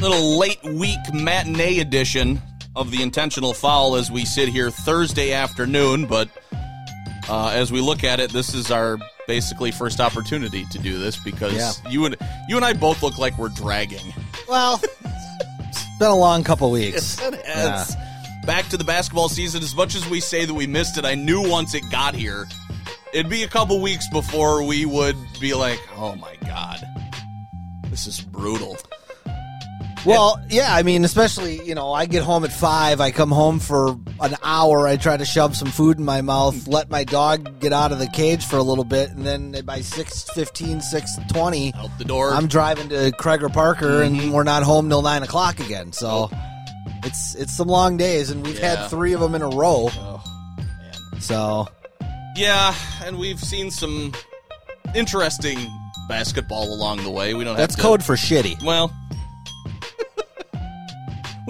Little late week matinee edition of the intentional foul as we sit here Thursday afternoon, but uh, as we look at it, this is our basically first opportunity to do this because Yeah. you and you and I both look like we're dragging. Well, it's been a long couple weeks. It has. Back to the basketball season. As much as we say that we missed it, I knew once it got here, it'd be a couple weeks before we would be like, "Oh my god, this is brutal." Well, yeah, I mean, especially, you know, I get home at five, I come home for an hour, I try to shove some food in my mouth, let my dog get out of the cage for a little bit, and then by 6.15, 6.20, Out the door. I'm driving to Kreger Parker, Mm-hmm. and we're not home till 9 o'clock again, so it's it's some long days, and we've Yeah. had three of them in a row, oh, man. so... Yeah, and we've seen some interesting basketball along the way. We don't That's to, code for shitty. Well,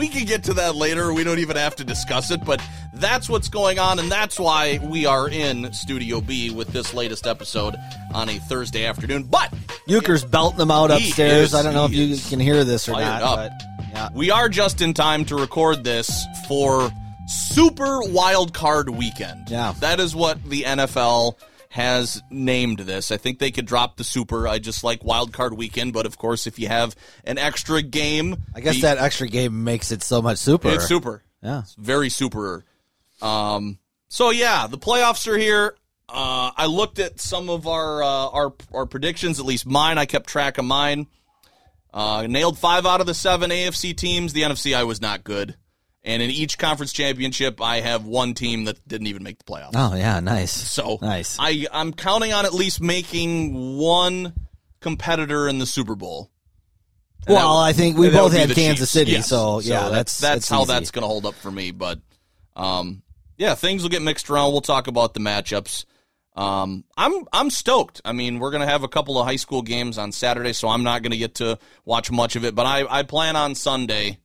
we can get to that later. We don't even have to discuss it, but that's what's going on, and that's why we are in Studio B with this latest episode on a Thursday afternoon. But Euchre's belting them out upstairs. is- I don't know if you can hear this or not, but yeah. we are just in time to record this for Super Wild Card Weekend. Yeah. That is what the NFL has named this. I think they could drop the Super. I just like Wild Card Weekend, but of course, if you have an extra game, I guess the- that extra game makes it so much super. it's super. Yeah. It's very super. Um, so yeah, the playoffs are here. Uh, I looked at some of our uh, our our predictions, at least mine. I kept track of mine. Uh, nailed five out of the seven AFC teams. The NFC, I was not good. And in each conference championship, I have one team that didn't even make the playoffs. Oh yeah, nice. So Nice. I I'm counting on at least making one competitor in the Super Bowl. And Well, that- I think we both had Kansas Chiefs. City, Yes. so, yeah, that's- that's that's how easy. that's going to hold up for me. But um, yeah, things will get mixed around. We'll talk about the matchups. Um, I'm I'm stoked. I mean, we're going to have a couple of high school games on Saturday, so I'm not going to get to watch much of it. But I I plan on Sunday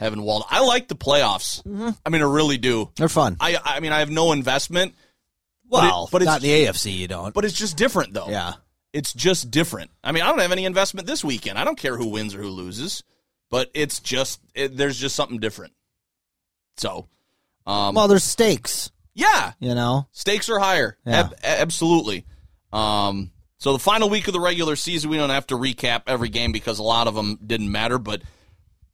having Wald. I like the playoffs. Mm-hmm. I mean, I really do. They're fun. I I mean, I have no investment. but it- well, but it's- not the AFC. You don't. But it's just different, though. yeah. It's just different. I mean, I don't have any investment this weekend. I don't care who wins or who loses, but it's just it, there's just something different. So, um, Well, there's stakes. yeah, You know. stakes are higher. Yeah. Ab- absolutely. Um, so the final week of the regular season, we don't have to recap every game because a lot of them didn't matter, but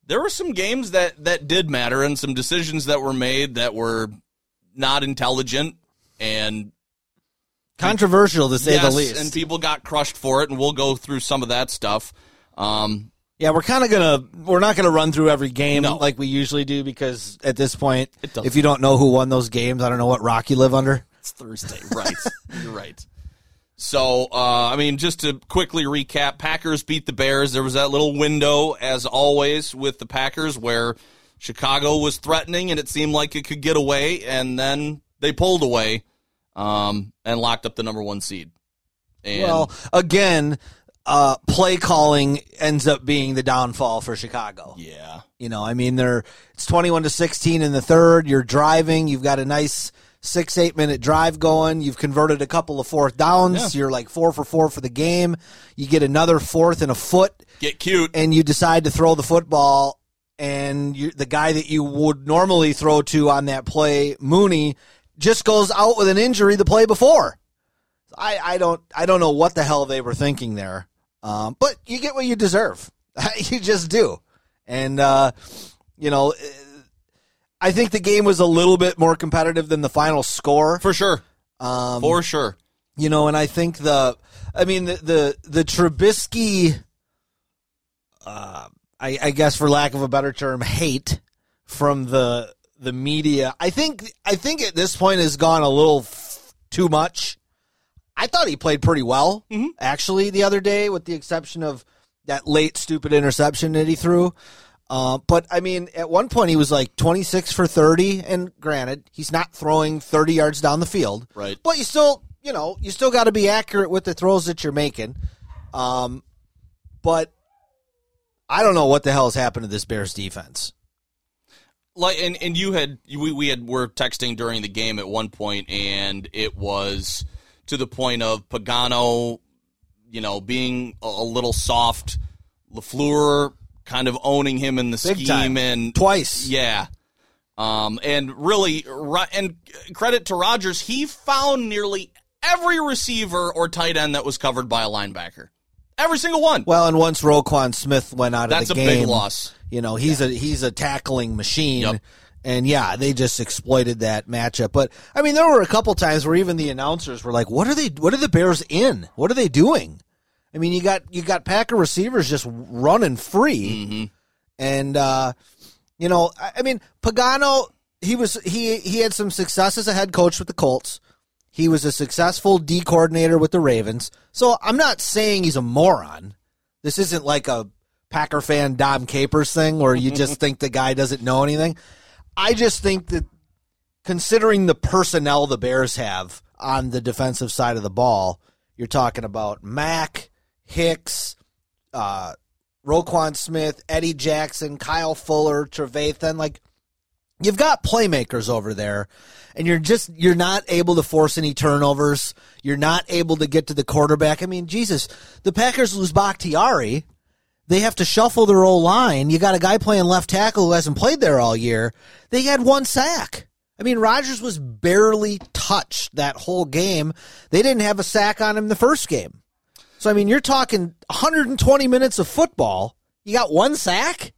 there were some games that that did matter and some decisions that were made that were not intelligent and Controversial to say yes, the least. and people got crushed for it, and we'll go through some of that stuff. Um, yeah, we're kind of gonna. We're not gonna run through every game No. like we usually do because at this point, if you don't know who won those games, I don't know what rock you live under. It's Thursday, right? You're right. So, uh, I mean, just to quickly recap, Packers beat the Bears. There was that little window, as always, with the Packers where Chicago was threatening and it seemed like it could get away, and then they pulled away um, and locked up the number one seed. And well, again, uh, play calling ends up being the downfall for Chicago. yeah, You know, I mean, they're it's twenty-one to sixteen in the third. You're driving. You've got a nice six, eight minute drive going. You've converted a couple of fourth downs. Yeah. You're like four for four for the game. You get another fourth and a foot, get cute. and you decide to throw the football. And you, the guy that you would normally throw to on that play, Mooney, just goes out with an injury the play before. I, I don't I don't know what the hell they were thinking there, um, but you get what you deserve. you just do, and uh, you know, I think the game was a little bit more competitive than the final score. For sure. Um, For sure. you know, and I think the, I mean the the the Trubisky, uh, I, I guess for lack of a better term, hate from the the media. I think I think at this point has gone a little f- too much. I thought he played pretty well, actually, the other day, with the exception of that late stupid interception that he threw. Uh, but I mean, at one point he was like 26 for 30, and granted, he's not throwing 30 yards down the field, Right. But you still, you know, you still got to be accurate with the throws that you're making. Um, but I don't know what the hell has happened to this Bears defense. like and and you had we we had were texting during the game at one point and it was to the point of Pagano, you know, being a, a little soft, Lafleur kind of owning him in the Big scheme time. and Twice. yeah. Um, and really, and credit to Rodgers, he found nearly every receiver or tight end that was covered by a linebacker. Every single one. Well, and once Roquan Smith went out That's of the game, a big loss. You know, he's a he's a tackling machine. Yep. And yeah, they just exploited that matchup. But I mean, there were a couple times where even the announcers were like, "What are they? What are the Bears in? What are they doing?" I mean, you got you got Packer receivers just running free, and uh, you know, I, I mean, Pagano he was he he had some success as a head coach with the Colts. He was a successful D coordinator with the Ravens. So I'm not saying he's a moron. This isn't like a Packer fan Dom Capers thing where you just think the guy doesn't know anything. I just think that considering the personnel the Bears have on the defensive side of the ball, you're talking about Mack, Hicks, uh, Roquan Smith, Eddie Jackson, Kyle Fuller, Trevathan. Like, you've got playmakers over there, and you're just you're not able to force any turnovers. You're not able to get to the quarterback. I mean, Jesus, the Packers lose Bakhtiari. They have to shuffle their old line. You got a guy playing left tackle who hasn't played there all year. They had one sack. I mean, Rodgers was barely touched that whole game. They didn't have a sack on him the first game. So I mean, you're talking 120 minutes of football. You got one sack.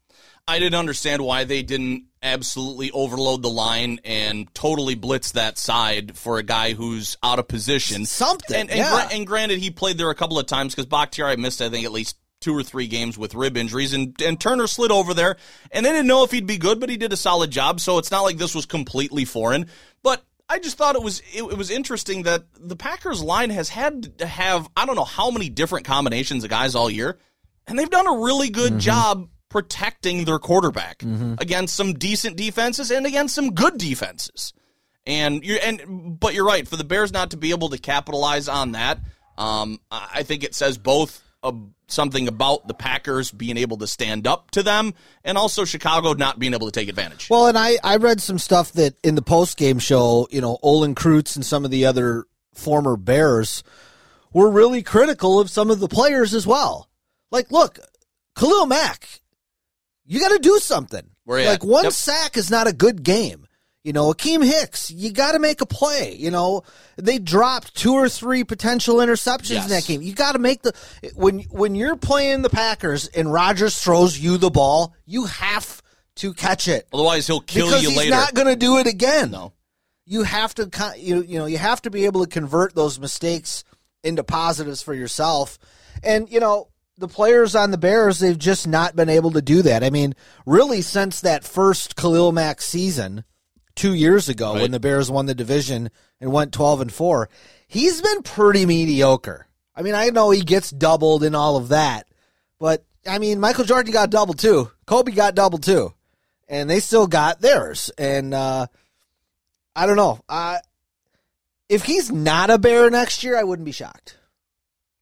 I didn't understand why they didn't absolutely overload the line and totally blitz that side for a guy who's out of position. Something, And, and, yeah. gra- and granted, he played there a couple of times because Bakhtiari missed, I think, at least two or three games with rib injuries, and, and Turner slid over there, and they didn't know if he'd be good, but he did a solid job. So it's not like this was completely foreign. But I just thought it was it, it was interesting that the Packers line has had to have I don't know how many different combinations of guys all year, and they've done a really good job protecting their quarterback against some decent defenses and against some good defenses. And you and but you're right for the Bears not to be able to capitalize on that. Um, I think it says both uh, something about the Packers being able to stand up to them, and also Chicago not being able to take advantage. Well, and I, I read some stuff that in the post game show, you know, Olin Kreutz and some of the other former Bears were really critical of some of the players as well. Like, look, Khalil Mack, you got to do something. Like one Yep. sack is not a good game. You know, Akiem Hicks, you got to make a play. You know, they dropped two or three potential interceptions in that game. You got to make the when when you're playing the Packers and Rodgers throws you the ball, you have to catch it Otherwise, he'll kill because you he's later. not going to do it again. no. You have to you you know you have to be able to convert those mistakes into positives for yourself. And you know the players on the Bears they've just not been able to do that. I mean, really since that first Khalil Mack season 2 years ago Right. when the Bears won the division and went 12 and 4, he's been pretty mediocre. I mean, I know he gets doubled and all of that, but I mean, Michael Jordan got doubled too. Kobe got doubled too. And they still got theirs. And uh I don't know. Uh, if he's not a bear next year, I wouldn't be shocked.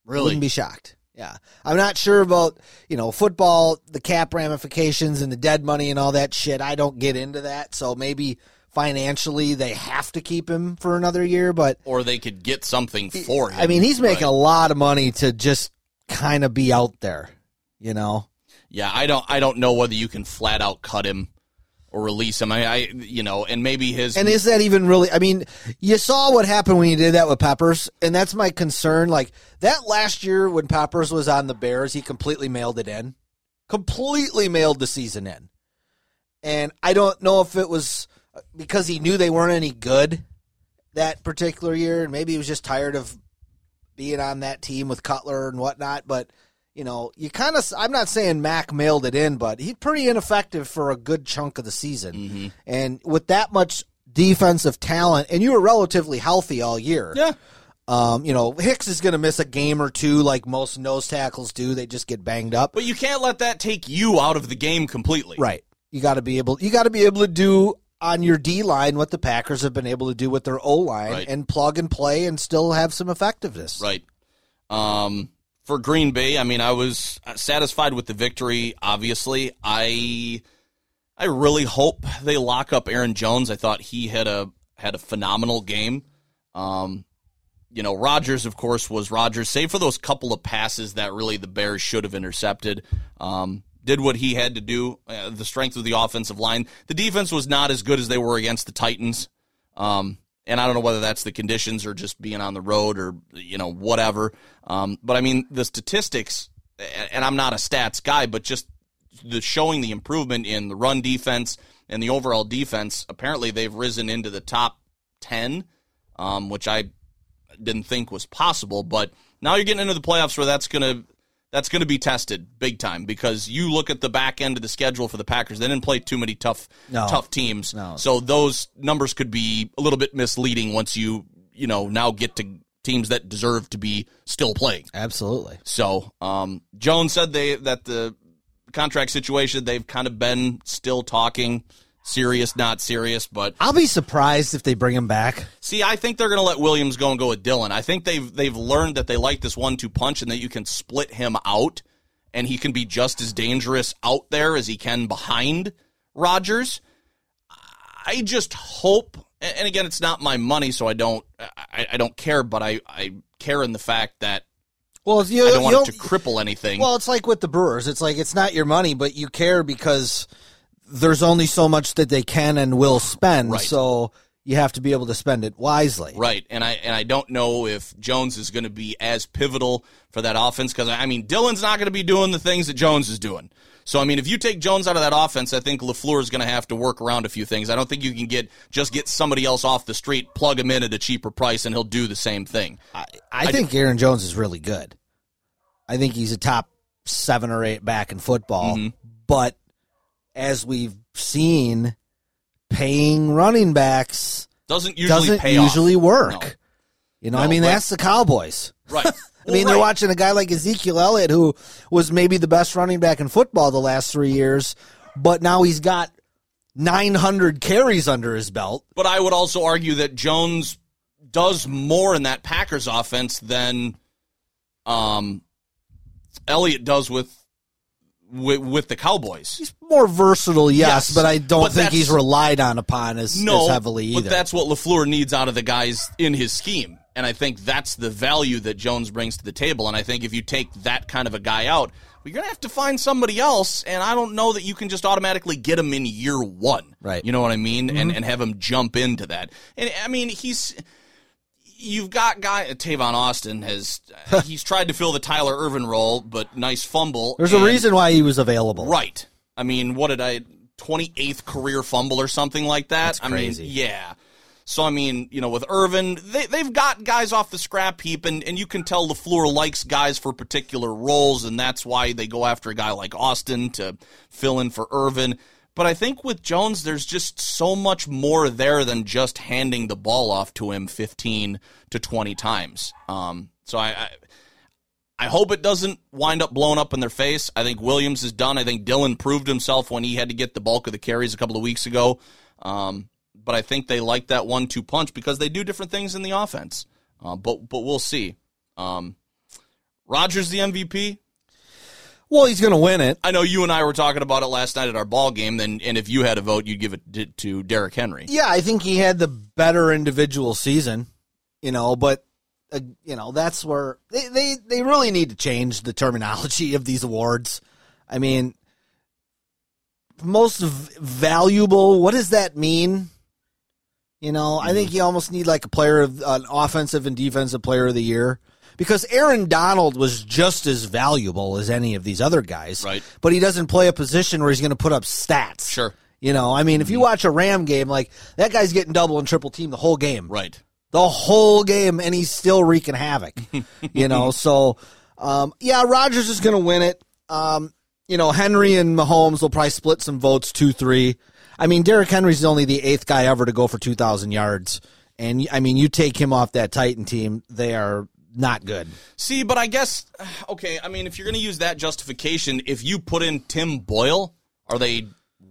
Really? Wouldn't be shocked. Yeah. I'm not sure about, you know, football, the cap ramifications and the dead money and all that shit. I don't get into that. So maybe financially they have to keep him for another year, but or they could get something for him. I mean, he's making a lot of money to just kind of be out there, you know? Yeah, I don't. I don't know whether you can flat out cut him or release him. I, I you know, and maybe his And is that even really? I mean, you saw what happened when you did that with Peppers, and that's my concern. Like that last year when Peppers was on the Bears, he completely mailed it in, completely mailed the season in. And I don't know if it was because he knew they weren't any good that particular year, and maybe he was just tired of being on that team with Cutler and whatnot. But you know, you kind of. I'm not saying Mack mailed it in, but he's pretty ineffective for a good chunk of the season. And with that much defensive talent, and you were relatively healthy all year. yeah. Um, you know, Hicks is going to miss a game or two, like most nose tackles do. They just get banged up. But you can't let that take you out of the game completely. Right. You got to be able. You got to be able to do on your D line what the Packers have been able to do with their O line Right. and plug and play and still have some effectiveness. Right. Um, for Green Bay, I mean, I was satisfied with the victory. Obviously, I I really hope they lock up Aaron Jones. I thought he had a had a phenomenal game. Um, you know, Rodgers, of course, was Rodgers, save for those couple of passes that really the Bears should have intercepted. Um, did what he had to do. Uh, the strength of the offensive line. The defense was not as good as they were against the Titans. Um, and I don't know whether that's the conditions or just being on the road or you know whatever. Um, but I mean the statistics, and I'm not a stats guy, but just the showing the improvement in the run defense and the overall defense. Apparently, they've risen into the top ten, um, which I didn't think was possible. But now you're getting into the playoffs where that's gonna that's going to be tested big time because you look at the back end of the schedule for the Packers. They didn't play too many tough No. tough teams, No. so those numbers could be a little bit misleading once you you know now get to teams that deserve to be still playing. Absolutely. So um, Jones said they that the contract situation they've kind of been still talking serious, not serious, but I'll be surprised if they bring him back. See, I think they're going to let Williams go and go with Dillon. I think they've they've learned that they like this one-two punch and that you can split him out, and he can be just as dangerous out there as he can behind Rodgers. I just hope, and again, it's not my money, so I don't I, I don't care, but I, I care in the fact that Well, you I don't want it to cripple anything. Well, it's like with the Brewers. It's like it's not your money, but you care because there's only so much that they can and will spend. Right. So you have to be able to spend it wisely. Right, and I and I don't know if Jones is going to be as pivotal for that offense because I mean Dillon's not going to be doing the things that Jones is doing. So I mean, if you take Jones out of that offense, I think Lafleur is going to have to work around a few things. I don't think you can get just get somebody else off the street, plug him in at a cheaper price, and he'll do the same thing. I, I think Aaron Jones is really good. I think he's a top seven or eight back in football. Mm-hmm. But as we've seen, paying running backs Doesn't usually doesn't pay off. work. No. You know, No, I mean, but- that's the Cowboys. Right. I mean, Well, they're watching a guy like Ezekiel Elliott, who was maybe the best running back in football the last three years, but now he's got 900 carries under his belt. But I would also argue that Jones does more in that Packers offense than um, Elliott does with, with with the Cowboys. He's more versatile, yes, Yes, but I don't but think he's relied on upon as, no, as heavily either. But that's what Lafleur needs out of the guys in his scheme, and I think that's the value that Jones brings to the table. And I think if you take that kind of a guy out, well, you're gonna have to find somebody else. And I don't know that you can just automatically get him in year one. Right. You know what I mean? And mm-hmm. and have him jump into that. And I mean, he's. You've got guy Tavon Austin has he's tried to fill the Tyler Ervin role, but nice fumble. There's a reason why he was available. Right. I mean, what did I 28th career fumble or something like that? I mean, yeah. So I mean, you know, with Ervin, they they've got guys off the scrap heap and and you can tell LaFleur likes guys for particular roles and that's why they go after a guy like Austin to fill in for Ervin. But I think with Jones, there's just so much more there than just handing the ball off to him 15 to 20 times. Um, so I, I I hope it doesn't wind up blowing up in their face. I think Williams is done. I think Dillon proved himself when he had to get the bulk of the carries a couple of weeks ago. Um, but I think they like that one-two punch because they do different things in the offense. Uh, but but we'll see. Um, Rodgers the MVP. Well, he's going to win it. I know you and I were talking about it last night at our ball game. Then and if you had a vote, you'd give it to, Derrick Henry. Yeah, I think he had the better individual season, you know, but uh, you know, that's where they, they they really need to change the terminology of these awards. I mean, most v- valuable, what does that mean? You know, I think you almost need like a player of an offensive and defensive player of the year because Aaron Donald was just as valuable as any of these other guys. Right. But he doesn't play a position where he's going to put up stats. Sure. You know, I mean, if Mm-hmm. you watch a Ram game, like that guy's getting double and triple team the whole game, Right. the whole game, and he's still wreaking havoc. you know, so um, yeah, Rodgers is going to win it. Um, you know, Henry and Mahomes will probably split some votes, two three. I mean, Derrick Henry's only the eighth guy ever to go for two thousand yards And I mean, you take him off that Titan team, they are not good. See, but I guess okay. I mean, if you're going to use that justification, if you put in Tim Boyle, are they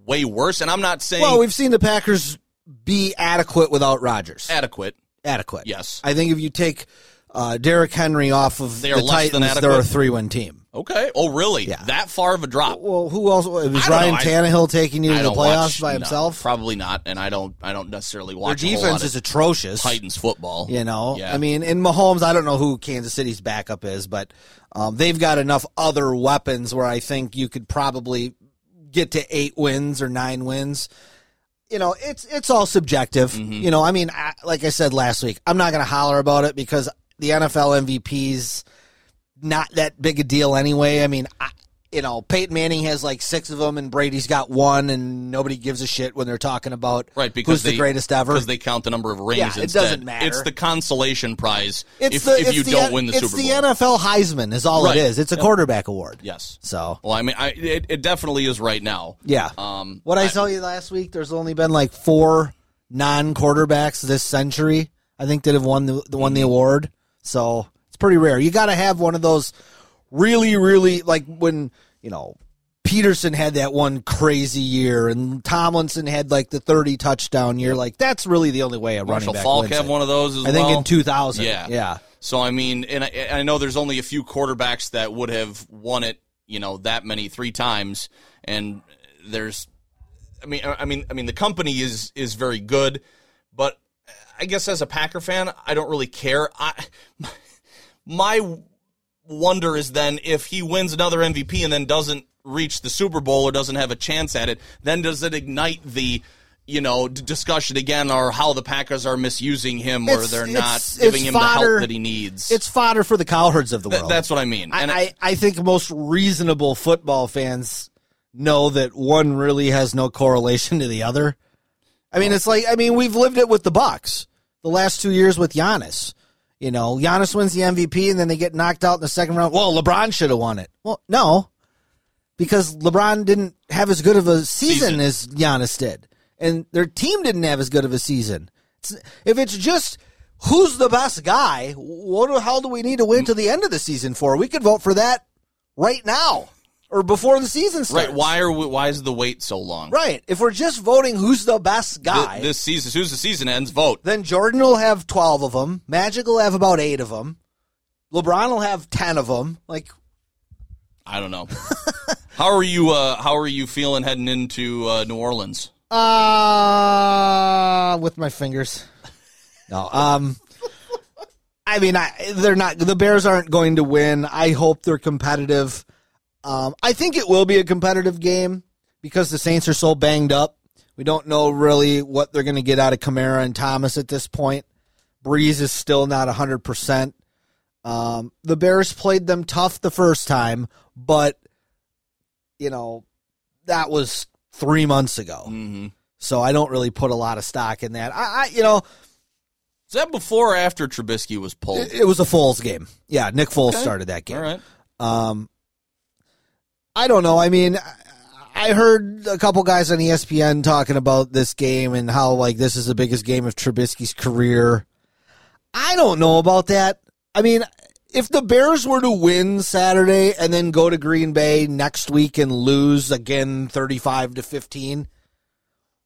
way worse? And I'm not saying Well, we've seen the Packers be adequate without Rodgers. adequate. Adequate. Yes. I think if you take uh, Derrick Henry off of They the Titans, they're a three-win team. Okay. Oh, really? Yeah. That far of a drop? Well, who else? Was I Ryan know. I- Tannehill taking you to the playoffs watch- by no, himself? probably not. And I don't. I don't necessarily Their watch whole defense is atrocious. Titans football. You know, Yeah. I mean, in Mahomes, I don't know who Kansas City's backup is, but um, they've got enough other weapons where I think you could probably get to eight wins or nine wins. You know, it's it's all subjective. Mm-hmm. You know, I mean, I, like I said last week, I'm not going to holler about it because the NFL MVP's not that big a deal anyway. I mean, I, you know, Peyton Manning has like six of them, and Brady's got one, and nobody gives a shit when they're talking about Right, because who's they, the greatest ever. Because they count the number of rings Yeah, it instead. doesn't matter. It's the consolation prize It's if, the, if you the, don't win the Super Bowl. it's the NFL Heisman is all Right. it is. It's a Yep. quarterback award. yes. So Well, I mean, I, it, it definitely is right now. yeah. Um, what I, tell you last week, there's only been like four non-quarterbacks this century. I think that have won the, the won Mm-hmm. the award. So it's pretty rare. You got to have one of those really, really like when you know Peterson had that one crazy year, and Tomlinson had like the 30 touchdown year. Like that's really the only way a running Marshall back Faulk wins have it. one of those as I think well. in 2000. Yeah. yeah. So I mean, and I, I know there's only a few quarterbacks that would have won it, you know, that many three times, and there's, I mean, I mean, I mean, the company is is very good, but I guess as a Packer fan, I don't really care. I, my wonder is then if he wins another MVP and then doesn't reach the Super Bowl or doesn't have a chance at it, then does it ignite the you know d- discussion again or how the Packers are misusing him or It's- they're it's- not it's giving him the help that he needs. It's fodder for the cowherds of the Th- world. that's what I mean. I, And I, I think most reasonable football fans know that one really has no correlation to the other. I mean, it's like I mean we've lived it with the Bucks the last two years with Giannis. You know, Giannis wins the MVP and then they get knocked out in the second round. Well, LeBron should have won it. Well, no, because LeBron didn't have as good of a season, Season. as Giannis did, and their team didn't have as good of a season. It's, if it's just who's the best guy, what the hell do we need to win to the end of the season for? We could vote for that right now or before the season starts. right? Why are we, why is the wait so long? Right. If we're just voting who's the best Th- guy, this season, as soon as the season ends, vote. then Jordan will have 12 of them. Magic will have about eight of them. LeBron will have 10 of them. Like, I don't know. how are you? Uh, how are you feeling heading into uh, New Orleans? uh, with my fingers. No, um, I mean, I, they're not, the Bears aren't going to win. I hope they're competitive. Um, I think it will be a competitive game because the Saints are so banged up. We don't know really what they're going to get out of Kamara and Thomas at this point. Brees is still not 100%. Um, the Bears played them tough the first time, but, you know, that was three months ago. Mm-hmm. So I don't really put a lot of stock in that. I, I you know, Is that before or after Trubisky was pulled? it, it was a Foles game. Yeah, Nick Foles Okay. started that game. All right. Um, I don't know. I mean, I- heard a couple guys on ESPN talking about this game and how like this is the biggest game of Trubisky's career. I don't know about that. I mean, if the Bears were to win Saturday and then go to Green Bay next week and lose again 35 to 15,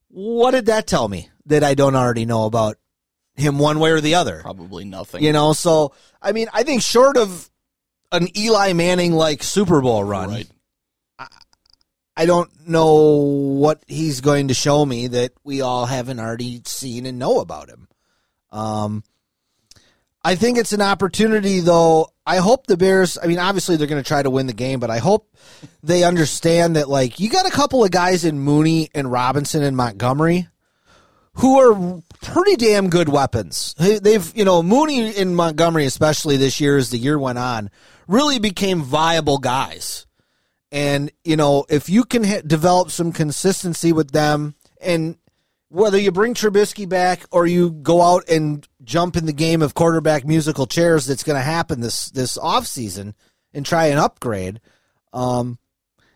what did that tell me that I don't already know about him one way or the other? Probably nothing. You know, so I mean, I think short of an Eli Manning like Super Bowl run, Right. I don't know what he's going to show me that we all haven't already seen and know about him. Um, I think it's an opportunity, though. I hope the Bears. I mean, obviously they're going to try to win the game, but I hope they understand that, like, you got a couple of guys in Mooney and Robinson and Montgomery who are pretty damn good weapons. They- They've, you know, Mooney and Montgomery, especially this year as the year went on, really became viable guys. And, you know, if you can ha- develop some consistency with them, and whether you bring Trubisky back or you go out and jump in the game of quarterback musical chairs that's going to happen this, this offseason and try and upgrade, um,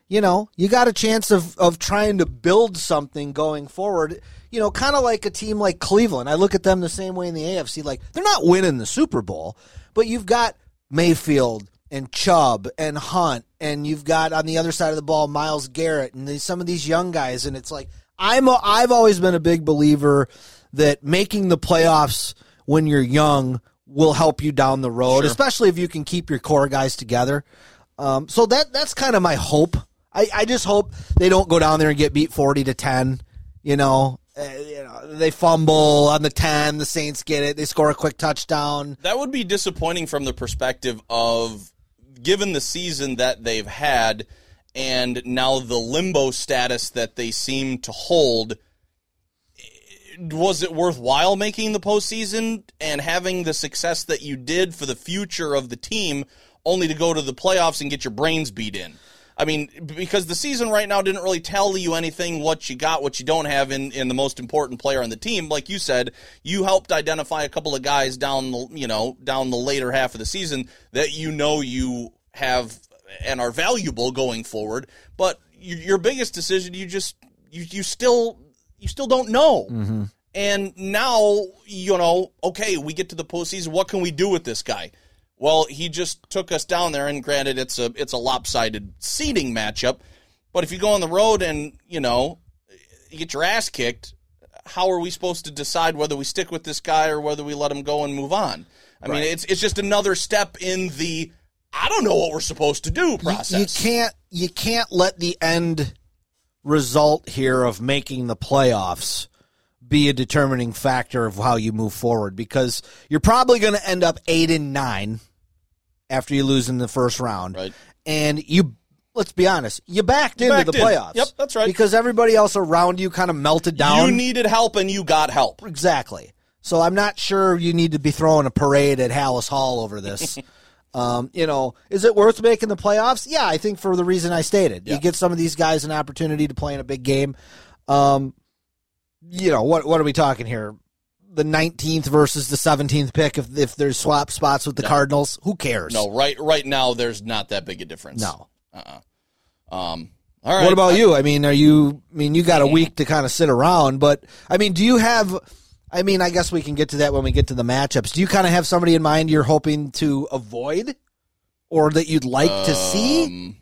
you know, you got a chance of, of trying to build something going forward. You know, kind of like a team like Cleveland. I look at them the same way in the AFC. Like, they're not winning the Super Bowl, but you've got Mayfield and Chubb and Hunt, and you've got on the other side of the ball Myles Garrett and these, some of these young guys. And it's like, I'm a, I've always been a big believer that making the playoffs when you're young will help you down the road, Sure. especially if you can keep your core guys together. Um, so that that's kind of my hope. I, I just hope they don't go down there and get beat forty to ten. You know, uh, you know, they fumble on the ten. The Saints get it. They score a quick touchdown. That would be disappointing from the perspective of given the season that they've had and now the limbo status that they seem to hold. Was it worthwhile making the postseason and having the success that you did for the future of the team, only to go to the playoffs and get your brains beat in? I mean, because the season right now didn't really tell you anything what you got, what you don't have in, in the most important player on the team. Like you said, you helped identify a couple of guys down the you know down the later half of the season that you know you have and are valuable going forward. But your, your biggest decision, you just you you still you still don't know. Mm-hmm. And now you know, okay, we get to the postseason. What can we do with this guy? Well, he just took us down there, and granted, it's a it's a lopsided seeding matchup. But if you go on the road and you know you get your ass kicked, how are we supposed to decide whether we stick with this guy or whether we let him go and move on? I mean, it's it's just another step in the I don't know what we're supposed to do You, process. you can't you can't let the end result here of making the playoffs be a determining factor of how you move forward because you're probably going to end up eight and nine after you lose in the first round, Right. And you, let's be honest, you backed into backed the in. playoffs. Yep, that's right. Because everybody else around you kind of melted down. You needed help and you got help. Exactly. So I'm not sure you need to be throwing a parade at Halas Hall over this. um, you know, is it worth making the playoffs? Yeah, I think for the reason I stated. You Yeah. get some of these guys an opportunity to play in a big game. Um, you know, what what are we talking here? The 19th versus the 17th pick if if there's swap spots with the Cardinals, who cares? No, right right now there's not that big a difference. No. Um all right. What about I- you? I mean, are you? I mean, you got a week to kind of sit around, but I mean, do you have? I mean, I guess we can get to that when we get to the matchups. Do you kind of have somebody in mind you're hoping to avoid, or that you'd like to see? Um,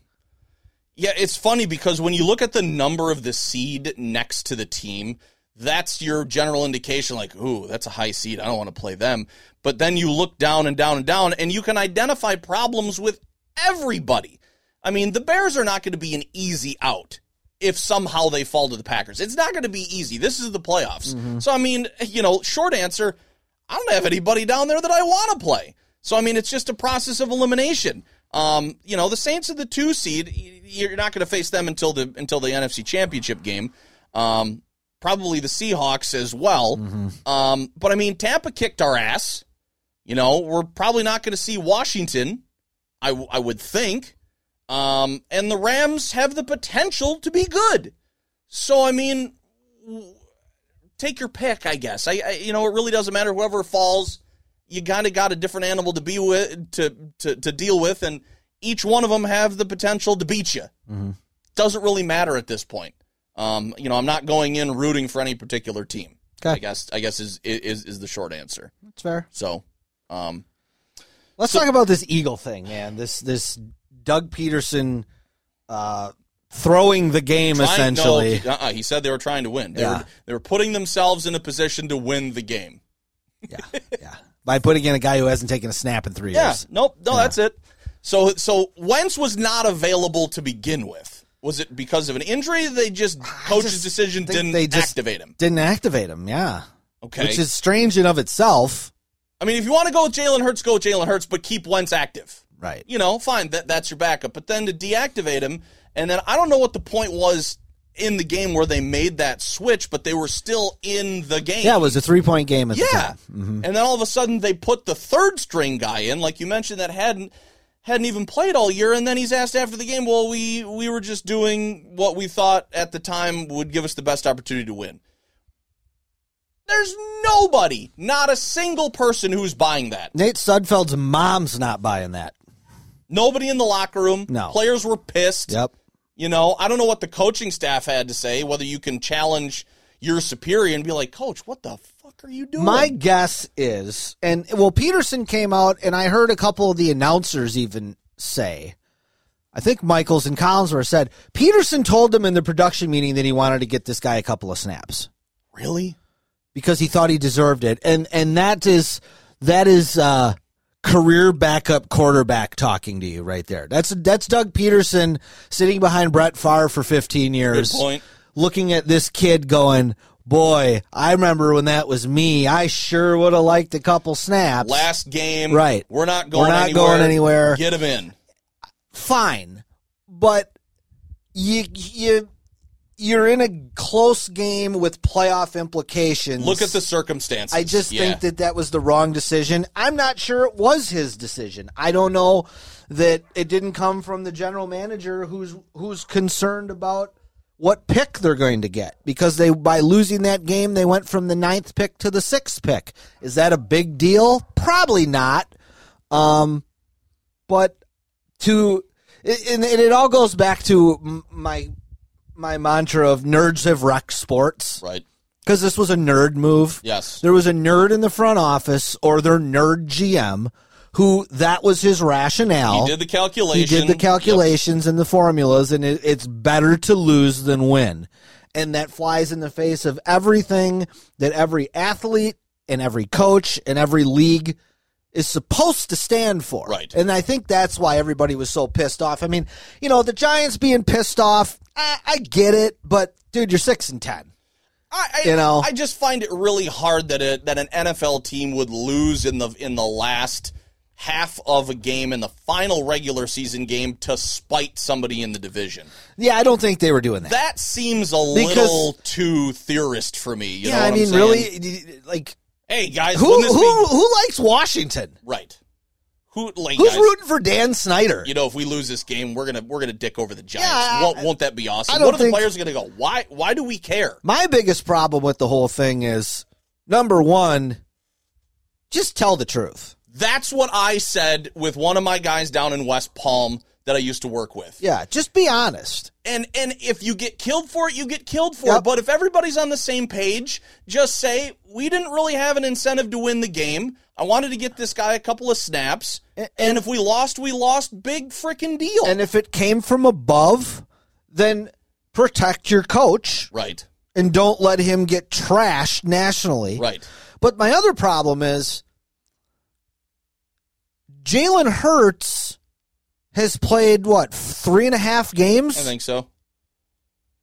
Yeah, it's funny because when you look at the number of the seed next to the team, that's your general indication like, ooh, that's a high seed. I don't want to play them. But then you look down and down and down, and you can identify problems with everybody. I mean, the Bears are not going to be an easy out if somehow they fall to the Packers. It's not going to be easy. This is the playoffs. So, I mean, you know, short answer, I don't have anybody down there that I want to play. So, I mean, it's just a process of elimination. Um, you know, the Saints are the two seed. You're not going to face them until the until the NFC Championship game. Um, probably the Seahawks as well. Um, but I mean, Tampa kicked our ass. You know, we're probably not going to see Washington. I, w- I would think. Um, and the Rams have the potential to be good. So I mean, w- take your pick. I guess. I, I you know it really doesn't matter. Whoever falls, you kind of got a different animal to be with to to to deal with, and each one of them have the potential to beat you. Doesn't really matter at this point. Um, you know, I'm not going in rooting for any particular team. Okay. I guess I guess is is is the short answer. That's fair. So, um, Let's talk about this Eagle thing, man. This this Doug Pederson uh, throwing the game trying- essentially. No, uh-uh, he said they were trying to win. They Yeah. were they were putting themselves in a position to win the game. Yeah, yeah. By putting in a guy who hasn't taken a snap in three Yeah. years. Nope. No, that's it. So so Wentz was not available to begin with. Was it because of an injury? They just coach's just decision didn't they just activate him. Didn't activate him. Yeah, Okay. which is strange in of itself. I mean, if you want to go with Jalen Hurts, go with Jalen Hurts, but keep Wentz active. Right. You know, fine. That that's your backup. But then to deactivate him, and then I don't know what the point was in the game where they made that switch, but they were still in the game. Yeah, it was a three point game at the Yeah. time. Mm-hmm. And then all of a sudden they put the third string guy in, like you mentioned, that hadn't hadn't even played all year, and then he's asked after the game, well, we we were just doing what we thought at the time would give us the best opportunity to win. There's nobody, not a single person who's buying that. Nate Sudfeld's mom's not buying that. Nobody in the locker room. No. Players were pissed. Yep. You know, I don't know what the coaching staff had to say, whether you can challenge your superior and be like, Coach, what the fuck are you doing? My guess is, and well, Pederson came out, and I heard a couple of the announcers even say, I think Michaels and Collinsworth said Pederson told them in the production meeting that he wanted to get this guy a couple of snaps really? because he thought he deserved it, and and that is that is uh, career backup quarterback talking to you right there. That's that's Doug Pederson sitting behind Brett Favre for 15 years, Good point. looking at this kid going. Boy, I remember when that was me. I sure would have liked a couple snaps. Last game. Right. We're not going We're not anywhere. going anywhere. Get him in. fine, but you you you're in a close game with playoff implications. Look at the circumstances. I just Yeah. think that that was the wrong decision. I'm not sure it was his decision. I don't know that it didn't come from the general manager who's who's concerned about what pick they're going to get because they by losing that game they went from the ninth pick to the sixth pick. Is that a big deal? Probably not. Um, but to and, and it all goes back to my my mantra of nerds have wrecked sports Right. because this was a nerd move. Yes. There was a nerd in the front office or their nerd GM who that was his rationale. He did the calculation. He did the calculations and the formulas, and it, it's better to lose than win. And that flies in the face of everything that every athlete and every coach and every league is supposed to stand for. Right. And I think that's why everybody was so pissed off. I mean, you know, the Giants being pissed off, I, I get it, but dude, you're six and ten. I, I, You know? I just find it really hard that a, that an NFL team would lose in the in the last half of a game in the final regular season game to spite somebody in the division. Yeah, I don't think they were doing that. That seems a Because- little too theorist for me. You know yeah, I mean, really, like Hey guys, who this who be who likes Washington? right? Who like Who's guys, rooting for Dan Snyder? You know, if we lose this game, we're gonna we're gonna dick over the Giants. Yeah, won't, won't that be awesome? I don't What are the think- players gonna go? Why why do we care? My biggest problem with the whole thing is number one, just tell the truth. That's what I said with one of my guys down in West Palm that I used to work with. Yeah, just be honest. And and if you get killed for it, you get killed for Yep. it. But if everybody's on the same page, just say we didn't really have an incentive to win the game. I wanted to get this guy a couple of snaps, and, if we lost, we lost. Big freaking deal. And if it came from above, then protect your coach right, and don't let him get trashed nationally. right. But my other problem is Jalen Hurts has played what three and a half games. I think so.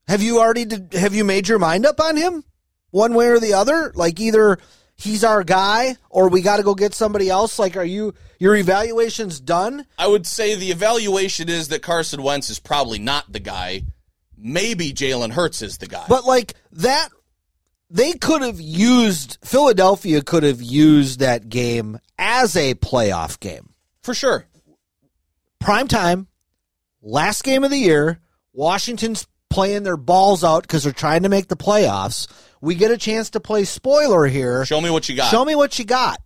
Have you already did, have you made your mind up on him, one way or the other? Like either he's our guy or we got to go get somebody else. Like, are you your evaluation's done? I would say the evaluation is that Carson Wentz is probably not the guy. Maybe Jalen Hurts is the guy. But like that, they could have used Philadelphia could have used that game as a playoff game. For sure, prime time, last game of the year. Washington's playing their balls out because they're trying to make the playoffs. We get a chance to play spoiler here. show me what you got. Show me what you got.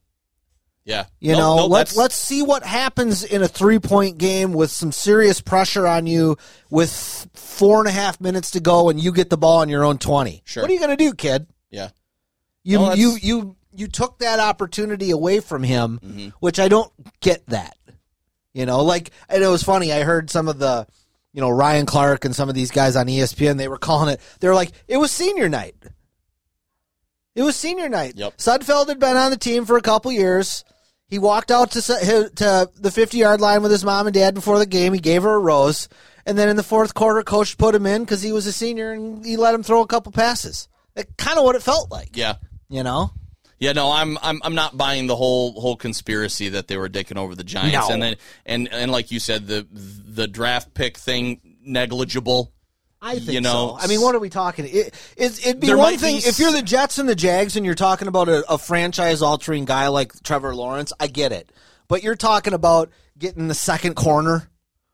yeah, You No, know, no, let's let's see what happens in a three point game with some serious pressure on you with four and a half minutes to go and you get the ball on your own twenty. Sure. What are you gonna do, kid? yeah. You No, you you you took that opportunity away from him, Mm-hmm. which I don't get that. You know, like and it was funny. I heard some of the, you know, Ryan Clark and some of these guys on ESPN. They were calling it. They were like, it was senior night. It was senior night. Yep. Sudfeld had been on the team for a couple years. He walked out to to the fifty yard line with his mom and dad before the game. He gave her a rose, and then in the fourth quarter, coach put him in because he was a senior and he let him throw a couple passes. That's kind of what it felt like. Yeah. You know. Yeah, no, I'm I'm I'm not buying the whole whole conspiracy that they were dicking over the Giants, No. and then and and like you said, the the draft pick thing negligible. I think You know, so. I mean, what are we talking? It, it, it'd be There one thing be if you're the Jets and the Jags and you're talking about a, a franchise-altering guy like Trevor Lawrence. I get it, but you're talking about getting the second corner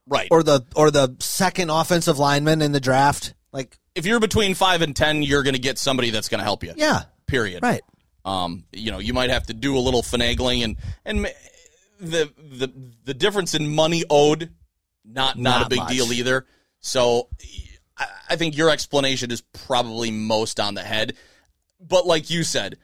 Right. or the or the second offensive lineman in the draft. Like, if you're between five and ten, you're going to get somebody that's going to help you. yeah, Period. right. Um, you know, you might have to do a little finagling, and and the the the difference in money owed, not not, Not a big much. deal either. So I, I think your explanation is probably most on the head. But like you said,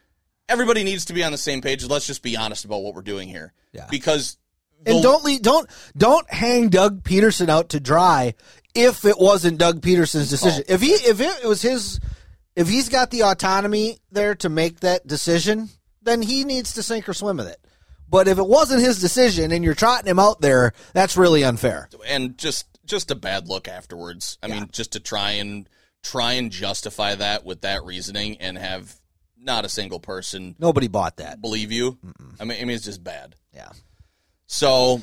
everybody needs to be on the same page. Let's just be honest about what we're doing here. Yeah. Because And don't leave, don't don't hang Doug Pederson out to dry if it wasn't Doug Pederson's decision. If he if it was his if he's got the autonomy there to make that decision, then he needs to sink or swim with it. But if it wasn't his decision and you're trotting him out there, that's really unfair. and just just a bad look afterwards. I mean, just to try and try and justify that with that reasoning and have not a single person Nobody bought that. believe you. I mean, I mean, it's just bad. Yeah. So,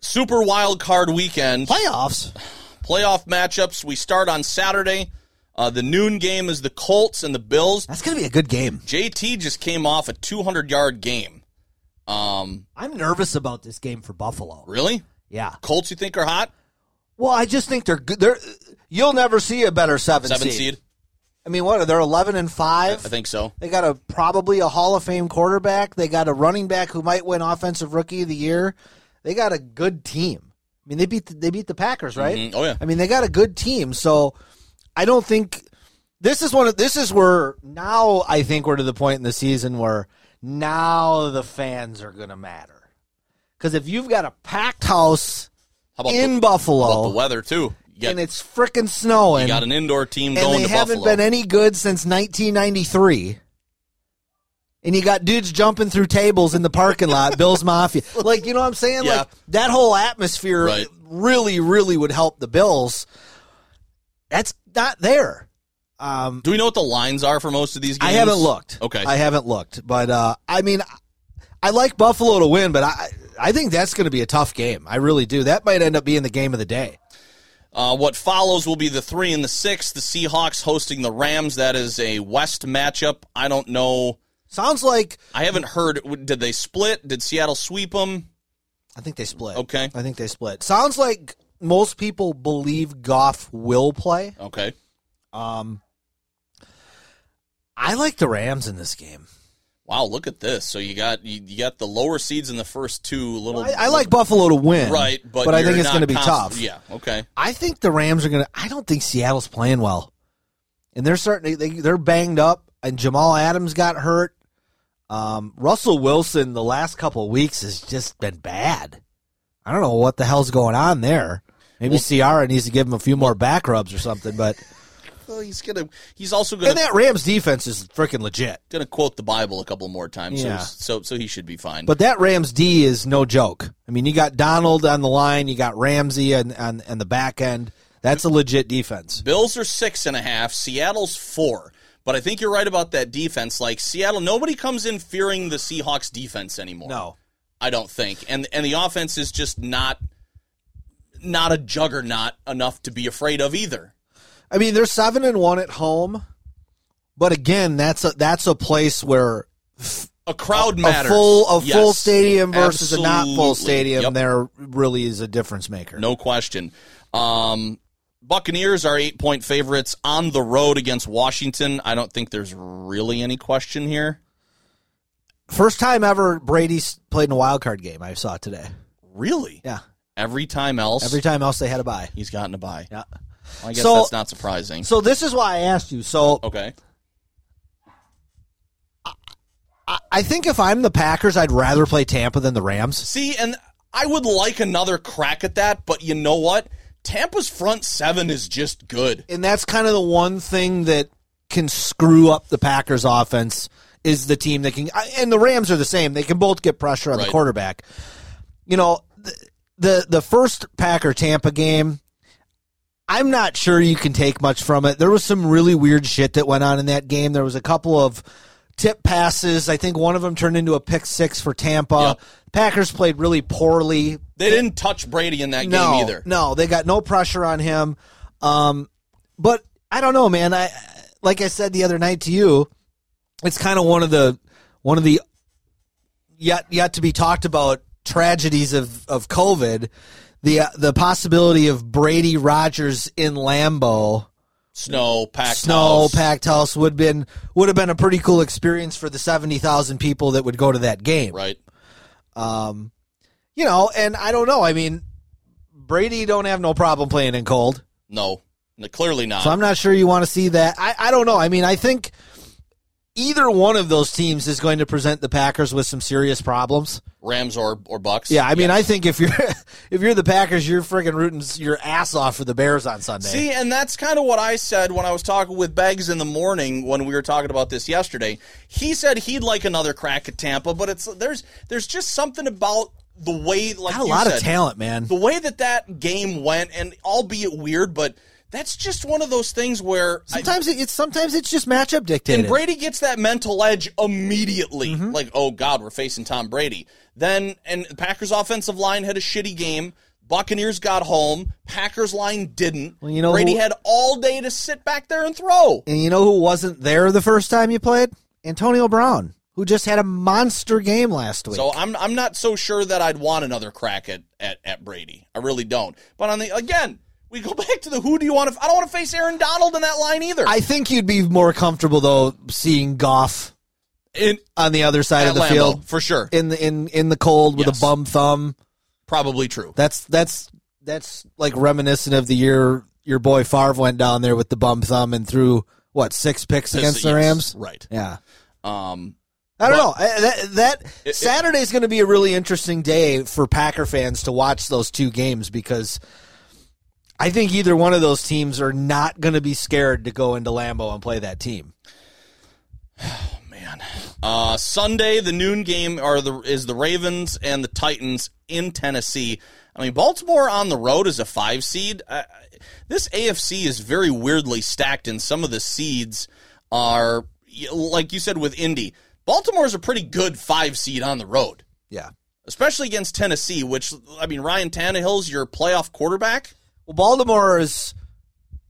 super wild card weekend Playoffs. playoff matchups. We start on Saturday. Uh, the noon game is the Colts and the Bills. That's going to be a good game. JT just came off a 200 yard game. Um, I'm nervous about this game for Buffalo. really? Yeah. Colts, you think are hot? Well, I just think they're good. They're you'll never see a better seven, Seven seed. seed? I mean, what? They're 11 and five? I 5. think so. They got a probably a Hall of Fame quarterback. They got a running back who might win offensive rookie of the year. They got a good team. I mean, they beat the, they beat the Packers, right? Mhm. Oh, yeah. I mean, they got a good team. So I don't think this is one of this is where now I think we're to the point in the season where now the fans are going to matter. Because if you've got a packed house in the, Buffalo the weather too? Got, and it's freaking snowing, you got an indoor team and going they haven't Buffalo. been any good since 1993. And you got dudes jumping through tables in the parking lot, Bills Mafia. Like, you know what I'm saying? Yeah. Like that whole atmosphere Right. really, really would help the Bills. That's not there. Um, Do we know what the lines are for most of these games? I haven't looked. Okay. I haven't looked, but uh, I mean, I like Buffalo to win, but I I think that's going to be a tough game. I really do. That might end up being the game of the day. Uh, what follows will be the three and the six. The Seahawks hosting the Rams. That is a West matchup. I don't know. Sounds like I haven't heard. Did they split? Did Seattle sweep them? I think they split. Okay. I think they split. Sounds like most people believe Goff will play. Okay. Um, I like the Rams in this game. Wow, look at this. So you got you, you got the lower seeds in the first two. Little. I, I like Buffalo to win, Right, but, I think it's going to be tough. Yeah. Okay. I think the Rams are going to. I don't think Seattle's playing well, and they're starting. They, they're banged up, and Jamal Adams got hurt. Um, Russell Wilson, the last couple of weeks has just been bad. I don't know what the hell's going on there. Maybe Ciara needs to give him a few more back rubs or something. But Well, he's gonna. He's also gonna and that Rams defense is freaking legit. gonna quote the Bible a couple more times. Yeah. So, so so he should be fine. But that Rams D is no joke. I mean, you got Donald on the line, you got Ramsey and on, on the back end. That's a legit defense. Bills are six and a half. Seattle's four. But I think you're right about that defense. Like Seattle, nobody comes in fearing the Seahawks defense anymore. No. I don't think. And and the offense is just not not a juggernaut enough to be afraid of either. I mean, they're seven and one at home, but again, that's a that's a place where A crowd a matters. full a full stadium versus a not full stadium Yep. there really is a difference maker. No question. Um, Buccaneers are eight point favorites on the road against Washington. I don't think there's really any question here. First time ever Brady's played in a wild card game. I saw today. Really? Yeah, Every time else, every time else they had a buy. he's gotten a buy. Yeah. Well, I guess So- that's not surprising. So this is why I asked you. So okay. I, I think if I'm the Packers, I'd rather play Tampa than the Rams. See, and I would like another crack at that, but you know what? Tampa's front seven is just good. and that's kind of the one thing that can screw up the Packers offense is the team that can and the Rams are the same. They can both get pressure on the Right. quarterback. You know, the, the the first Packer Tampa game I'm not sure you can take much from it. There was some really weird shit that went on in that game. There was a couple of tip passes. I think one of them turned into a pick six for Tampa. Yep. Packers played really poorly. They didn't touch Brady in that no, game either. No, they got no pressure on him. Um, but I don't know, man. I like I said the other night to you, it's kind of one of the one of the yet yet to be talked about tragedies of of COVID. The uh, the possibility of Brady Rodgers in Lambeau, Snow, packed snow house. packed house would been would have been a pretty cool experience for the seventy thousand people that would go to that game. Right. Um, you know, and I don't know. I mean, Brady don't have no problem playing in cold. No, no clearly not. So I'm not sure you want to see that. I, I don't know. I mean, I think either one of those teams is going to present the Packers with some serious problems. Rams or or Bucks. Yeah, I mean, Yes. I think if you're if you're the Packers, you're friggin' rooting your ass off for the Bears on Sunday. See, and that's kind of what I said when I was talking with Beggs in the morning when we were talking about this yesterday. He said he'd like another crack at Tampa, but it's there's there's just something about the way like Got a lot said, of talent, man. the way that that game went, and albeit weird, but that's just one of those things where Sometimes it, it's sometimes it's just matchup dictated. and Brady gets that mental edge immediately. Mm-hmm. Like, oh God, we're facing Tom Brady. Then, and Packers' offensive line had a shitty game. Buccaneers got home. Packers line didn't. Well, you know Brady who- had all day to sit back there and throw. and you know who wasn't there the first time you played? Antonio Brown, who just had a monster game last week. So I'm I'm not so sure that I'd want another crack at, at, at Brady. I really don't. But on the again, we go back to the who do you want to? I don't want to face Aaron Donald in that line either. I think you'd be more comfortable though seeing Goff in on the other side of the Lambeau, field for sure, in the in in the cold with Yes. a bum thumb. probably true. That's that's that's like reminiscent of the year your boy Favre went down there with the bum thumb and threw what six picks against the Yes, Rams. right? Yeah, Um, I don't know. That, that it- Saturday's going to be a really interesting day for Packer fans to watch those two games because I think either one of those teams are not going to be scared to go into Lambeau and play that team. man. Uh, Sunday, the noon game are the is the Ravens and the Titans in Tennessee. I mean, Baltimore on the road is a five seed. Uh, this AFC is very weirdly stacked, and some of the seeds are like you said with Indy. Baltimore's a pretty good five seed on the road, Yeah. especially against Tennessee. Which I mean, Ryan Tannehill's your playoff quarterback. Well, Baltimore is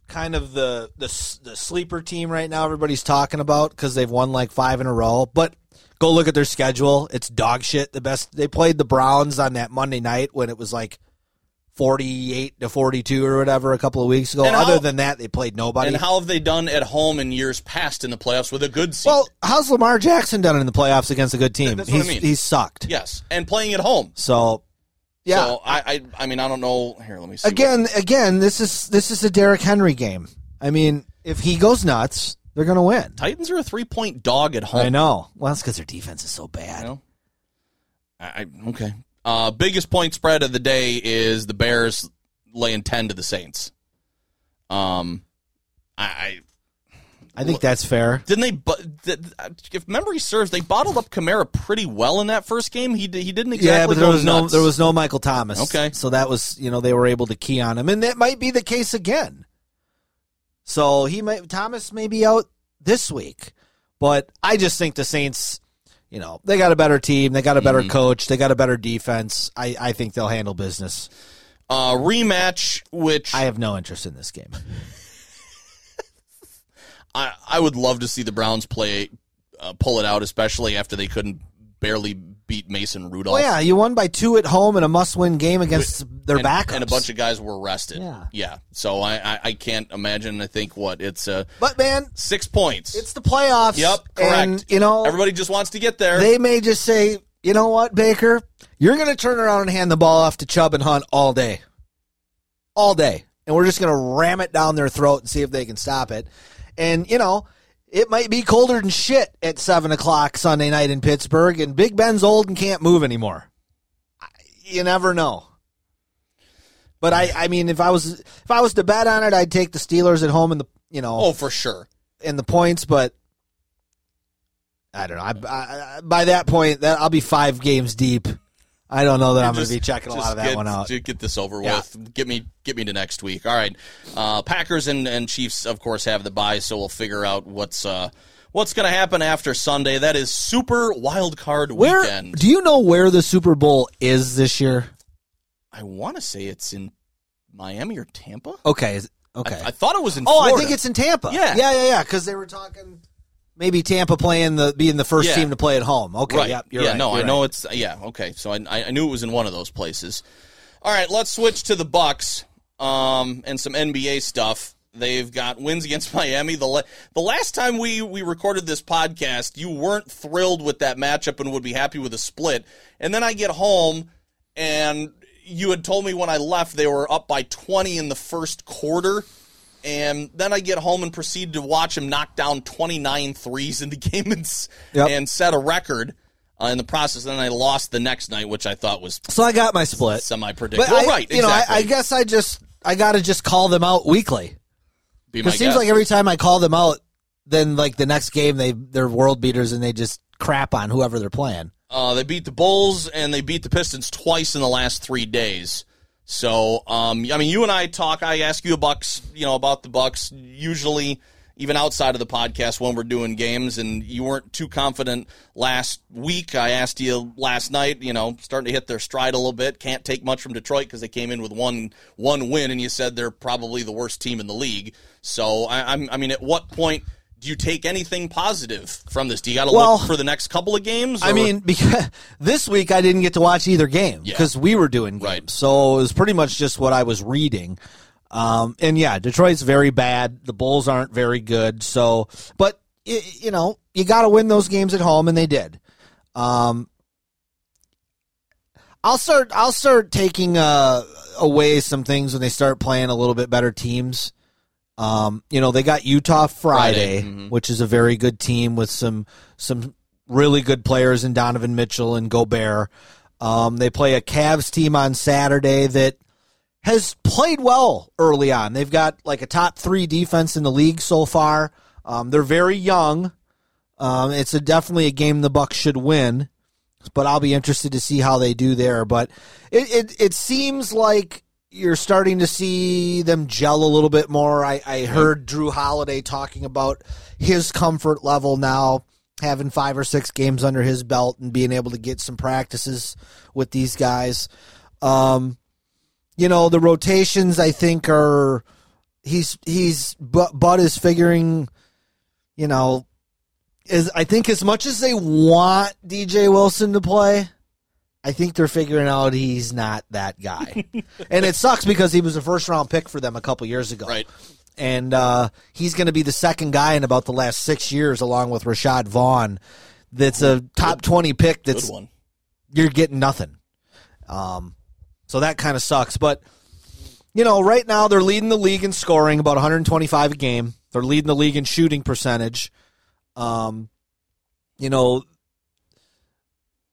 kind of the the the sleeper team right now. Everybody's talking about because they've won like five in a row. But go look at their schedule; it's dog shit. The best they played the Browns on that Monday night when it was like forty eight to forty two or whatever a couple of weeks ago. And Other how- than that, they played nobody. And how have they done at home in years past in the playoffs with a good seed? well, how's Lamar Jackson done in the playoffs against a good team? That's what I he's mean. he's sucked. yes, and playing at home. So yeah. So I, I, I mean, I don't know. Here, let me see. again, again, this is this is a Derrick Henry game. I mean, if he goes nuts, they're going to win. Titans are a three point dog at home. I know. Well, that's because their defense is so bad. You know? I, I okay. Uh, biggest point spread of the day is the Bears laying ten to the Saints. Um, I, I think that's fair. didn't they. But if memory serves, they bottled up Kamara pretty well in that first game. He he didn't exactly yeah, but there was no there was no Michael Thomas. Okay. so that was you know they were able to key on him, and that might be the case again. So he might Thomas may be out this week, but I just think the Saints, you know, they got a better team, they got a better Mm-hmm. coach, they got a better defense. I I think they'll handle business. uh, rematch, which I have no interest in this game. I, I would love to see the Browns play uh, pull it out, especially after they couldn't barely beat Mason Rudolph. Oh yeah, you won by two at home in a must-win game against their and, backups. and a bunch of guys were arrested. Yeah. yeah. So I, I, I can't imagine. I think what it's uh, but man, six points. it's the playoffs. yep, correct. And you know, everybody just wants to get there. they may just say, you know what, Baker, you're going to turn around and hand the ball off to Chubb and Hunt all day, all day, and we're just going to ram it down their throat and see if they can stop it. And you know, it might be colder than shit at seven o'clock Sunday night in Pittsburgh, and Big Ben's old and can't move anymore. You never know. But I, I mean, if I was if I was to bet on it, I'd take the Steelers at home and the you know oh, for sure and the points, but I don't know. I, I, by that point, that I'll be five games deep. I don't know that I'm going to be checking a lot of that get, one out. Just get this over Yeah. with. Get me, get me to next week. All right. Uh, Packers and, and Chiefs, of course, have the bye, so we'll figure out what's uh, what's going to happen after Sunday. That is Super Wild Card Where Weekend. do you know where the Super Bowl is this year? I want to say it's in Miami or Tampa. Okay, okay. I, I thought it was in. oh, Florida. I think it's in Tampa. Yeah. yeah, yeah, yeah. Because they were talking maybe Tampa playing the being the first Yeah. team to play at home. Okay, right. yep, yeah, right, no, I know right. it's yeah. Okay, so I, I I knew it was in one of those places. All right, let's switch to the Bucks um, and some NBA stuff. They've got wins against Miami. The la- the last time we we recorded this podcast, you weren't thrilled with that matchup and would be happy with a split. And then I get home and you had told me when I left they were up by 20 in the first quarter. And then I get home and proceed to watch him knock down 29 threes in the game and, Yep. and set a record uh, in the process. And then I lost the next night, which I thought was So I got my split. semi predictable. I, right, you know, I. I guess I just I got to just call them out weekly. Be It seems guess. like every time I call them out, then like the next game they they're world beaters and they just crap on whoever they're playing. Uh, they beat the Bulls and they beat the Pistons twice in the last three days. So, um, I mean, you and I talk. I ask you Bucks, you know, about the Bucks. Usually, even outside of the podcast when we're doing games, and you weren't too confident last week. I asked you last night. You know, starting to hit their stride a little bit. Can't take much from Detroit because they came in with one one win, and you said they're probably the worst team in the league. So, I, I mean, at what point? Do you take anything positive from this? Do you got to Well, look for the next couple of games? I mean, because this week I didn't get to watch either game Yeah. because we were doing games, Right. so it was pretty much just what I was reading. Um, and yeah, Detroit's very bad. The Bulls aren't very good. So, but y- you know, you got to win those games at home, and they did. Um, I'll start. I'll start taking uh, away some things when they start playing a little bit better teams. Um, you know, they got Utah Friday, Friday, mhm. which is a very good team with some some really good players in Donovan Mitchell and Gobert. Um, they play a Cavs team on Saturday that has played well early on. They've got like a top three defense in the league so far. Um, they're very young. Um, it's a, definitely a game the Bucks should win, but I'll be interested to see how they do there. But it it, it seems like you're starting to see them gel a little bit more. I, I heard Jrue Holiday talking about his comfort level now, having five or six games under his belt and being able to get some practices with these guys. Um, you know, the rotations I think are he's he's but Bud is figuring, you know, is I think as much as they want DJ Wilson to play, I think they're figuring out he's not that guy. and it sucks because he was a first round pick for them a couple years ago. right. And uh, he's going to be the second guy in about the last six years, along with Rashad Vaughn. That's a top twenty pick. That's Good one. you're getting nothing. Um, so that kind of sucks. But you know, right now they're leading the league in scoring, about 125 a game. They're leading the league in shooting percentage. Um, you know,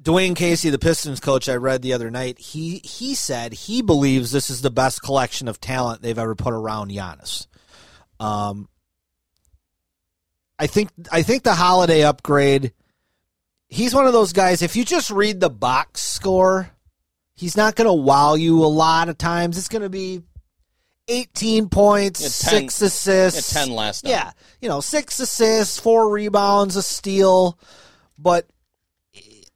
Dwane Casey, the Pistons coach, I read the other night. He he said he believes this is the best collection of talent they've ever put around Giannis. Um, I think I think the holiday upgrade. He's one of those guys. If you just read the box score, he's not going to wow you a lot of times. It's going to be 18 points, Yeah, 10 six assists. yeah, 10 last night. Yeah, you know, six assists, four rebounds, a steal. But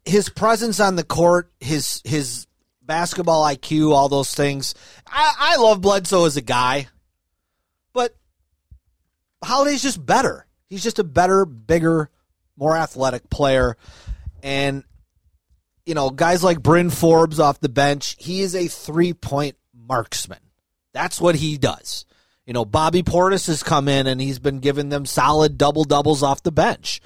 his presence on the court, his his basketball IQ, all those things. I, I love Bledsoe as a guy, but Holiday's just better. He's just a better, bigger, more athletic player. And, you know, guys like Bryn Forbes off the bench, he is a three point marksman. That's what he does. You know, Bobby Portis has come in and he's been giving them solid double doubles off the bench,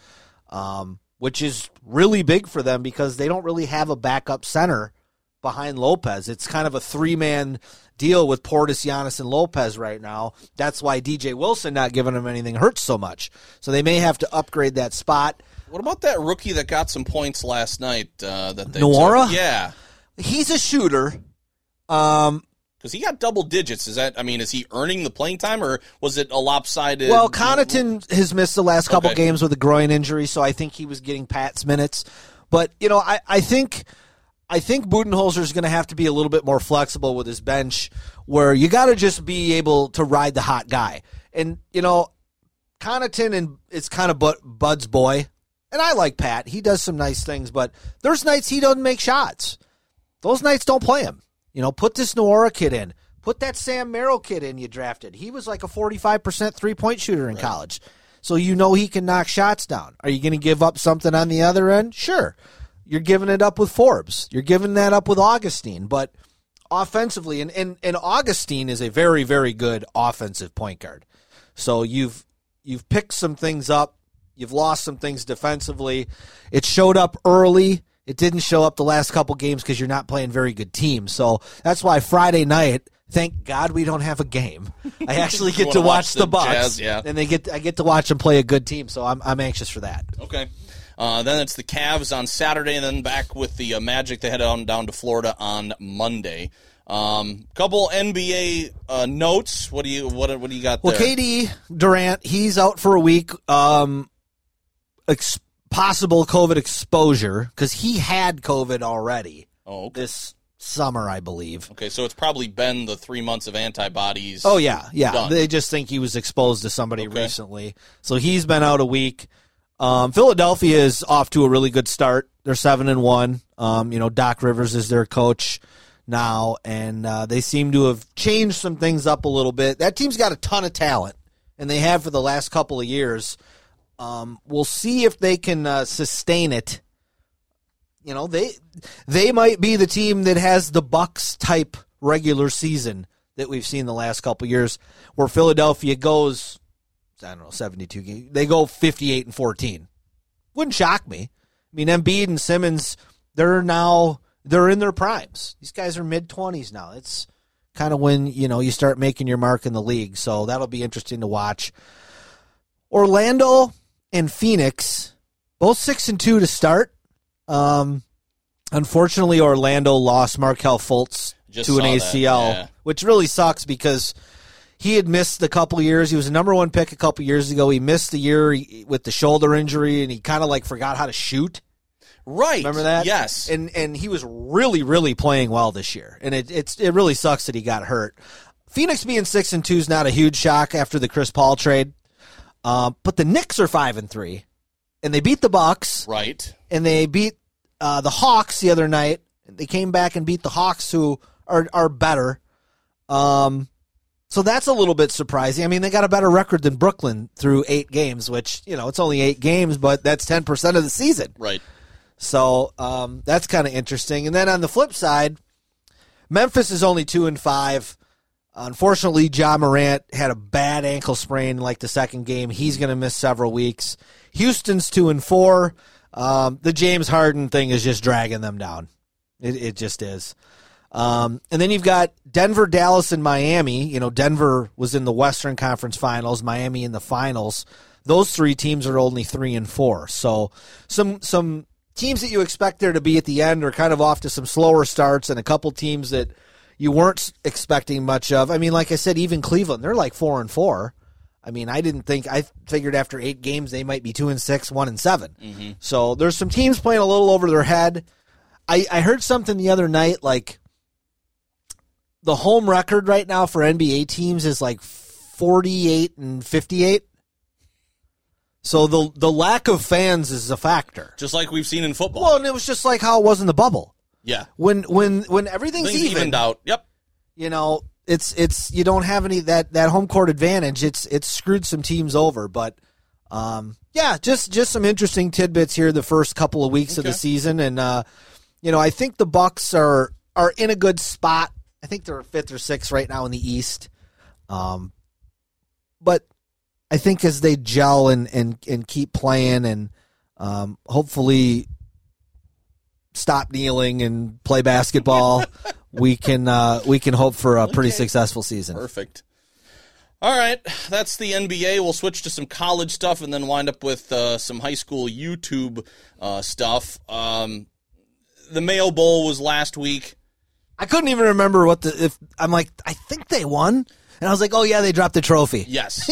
um, which is really big for them because they don't really have a backup center behind Lopez. It's kind of a three man deal with Portis, Giannis, and Lopez right now. That's why DJ Wilson not giving them anything hurts so much. So they may have to upgrade that spot. What about that rookie that got some points last night? Uh, that they Nwora? took? Yeah, He's a shooter. Um, because he got double digits. Is that? I mean, is he earning the playing time, or was it a lopsided? Well, Connaughton has missed the last couple Okay. games with a groin injury, so I think he was getting Pat's minutes. But you know, I, I think I think Budenholzer is going to have to be a little bit more flexible with his bench, where you got to just be able to ride the hot guy. And you know, Connaughton and it's kind of Bud, Bud's boy, and I like Pat. He does some nice things, but there's nights he doesn't make shots. Those nights don't play him. You know, put this Nwora kid in. Put that Sam Merrill kid in you drafted. He was like a 45% three point shooter in college. So you know he can knock shots down. Are you going to give up something on the other end? Sure. You're giving it up with Forbes. You're giving that up with Augustin. But offensively, and, and, and Augustin is a very, very good offensive point guard. So you've you've picked some things up. You've lost some things defensively. It showed up early. It didn't show up the last couple games because you're not playing very good teams. So that's why Friday night. Thank God we don't have a game. I actually get wanna watch, watch the the Bucks, Jazz, yeah. and they get I get to watch them play a good team. So I'm I'm anxious for that. Okay. Uh, then it's the Cavs on Saturday, and then back with the uh, Magic. They head on down to Florida on Monday. Um, couple NBA uh, notes. What do you what what do you got Well, there? KD Durant, he's out for a week. Um, ex- possible COVID exposure because he had COVID already oh, okay. this summer, I believe. okay. So it's probably been the three months of antibodies. Oh yeah, yeah. Done. They just think he was exposed to somebody Okay. recently, so he's been out a week. Um, Philadelphia is off to a really good start. They're seven and one. Um, you know, Doc Rivers is their coach now, and uh, they seem to have changed some things up a little bit. That team's got a ton of talent, and they have for the last couple of years. Um, we'll see if they can uh, sustain it. You know, they they might be the team that has the Bucks type regular season that we've seen the last couple years, where Philadelphia goes, I don't know, seventy-two games. They go fifty-eight and fourteen. Wouldn't shock me. I mean, Embiid and Simmons, they're now they're in their primes. These guys are mid twenties now. It's kind of when you know you start making your mark in the league. So that'll be interesting to watch. Orlando and Phoenix, both six and two to start. Um, unfortunately, Orlando lost Markelle Fultz Just to an ACL, yeah. which really sucks because he had missed a couple years. He was a number one pick a couple years ago. He missed the year with the shoulder injury, and he kind of like forgot how to shoot. right. Remember that? Yes. And and he was really really playing well this year, and it it's it really sucks that he got hurt. Phoenix being six and two is not a huge shock after the Chris Paul trade, uh, but the Knicks are five and three, and they beat the Bucks right. and they beat uh, the Hawks the other night. They came back and beat the Hawks, who are are better. Um, so that's a little bit surprising. I mean, they got a better record than Brooklyn through eight games, which you know it's only eight games, but that's ten percent of the season. Right. So um, that's kind of interesting. And then on the flip side, Memphis is only two and five. Unfortunately, Ja Morant had a bad ankle sprain like the second game. He's going to miss several weeks. Houston's two and four. Um, the James Harden thing is just dragging them down. It, it just is. Um, and then you've got Denver, Dallas, and Miami. You know, Denver was in the Western Conference Finals, Miami in the finals. Those three teams are only three and four. So some some teams that you expect there to be at the end are kind of off to some slower starts, and a couple teams that you weren't expecting much of. I mean, like I said, even Cleveland, they're like four and four. I mean, I didn't think I figured after eight games they might be two and six, one and 7 mm-hmm. So there's some teams playing a little over their head. I, I heard something the other night like the home record right now for NBA teams is like 48 and 58. So the the lack of fans is a factor. Just like we've seen in football. Well, and it was just like how it was in the bubble. Yeah. When when when everything's Things even, evened out. Yep. you know, it's it's you don't have any that that home court advantage. It's it's screwed some teams over, but um, yeah, just just some interesting tidbits here the first couple of weeks of the season, and uh, you know, I think the Bucks are are in a good spot. I think they're fifth or sixth right now in the East, um, but I think as they gel and and and keep playing and um, hopefully stop kneeling and play basketball, we can uh, we can hope for a pretty successful season. Perfect. All right, that's the NBA. We'll switch to some college stuff and then wind up with uh, some high school YouTube uh, stuff. Um, the Mayo Bowl was last week. I couldn't even remember what the if I'm like I think they won, and I was like, oh yeah, they dropped the trophy. Yes.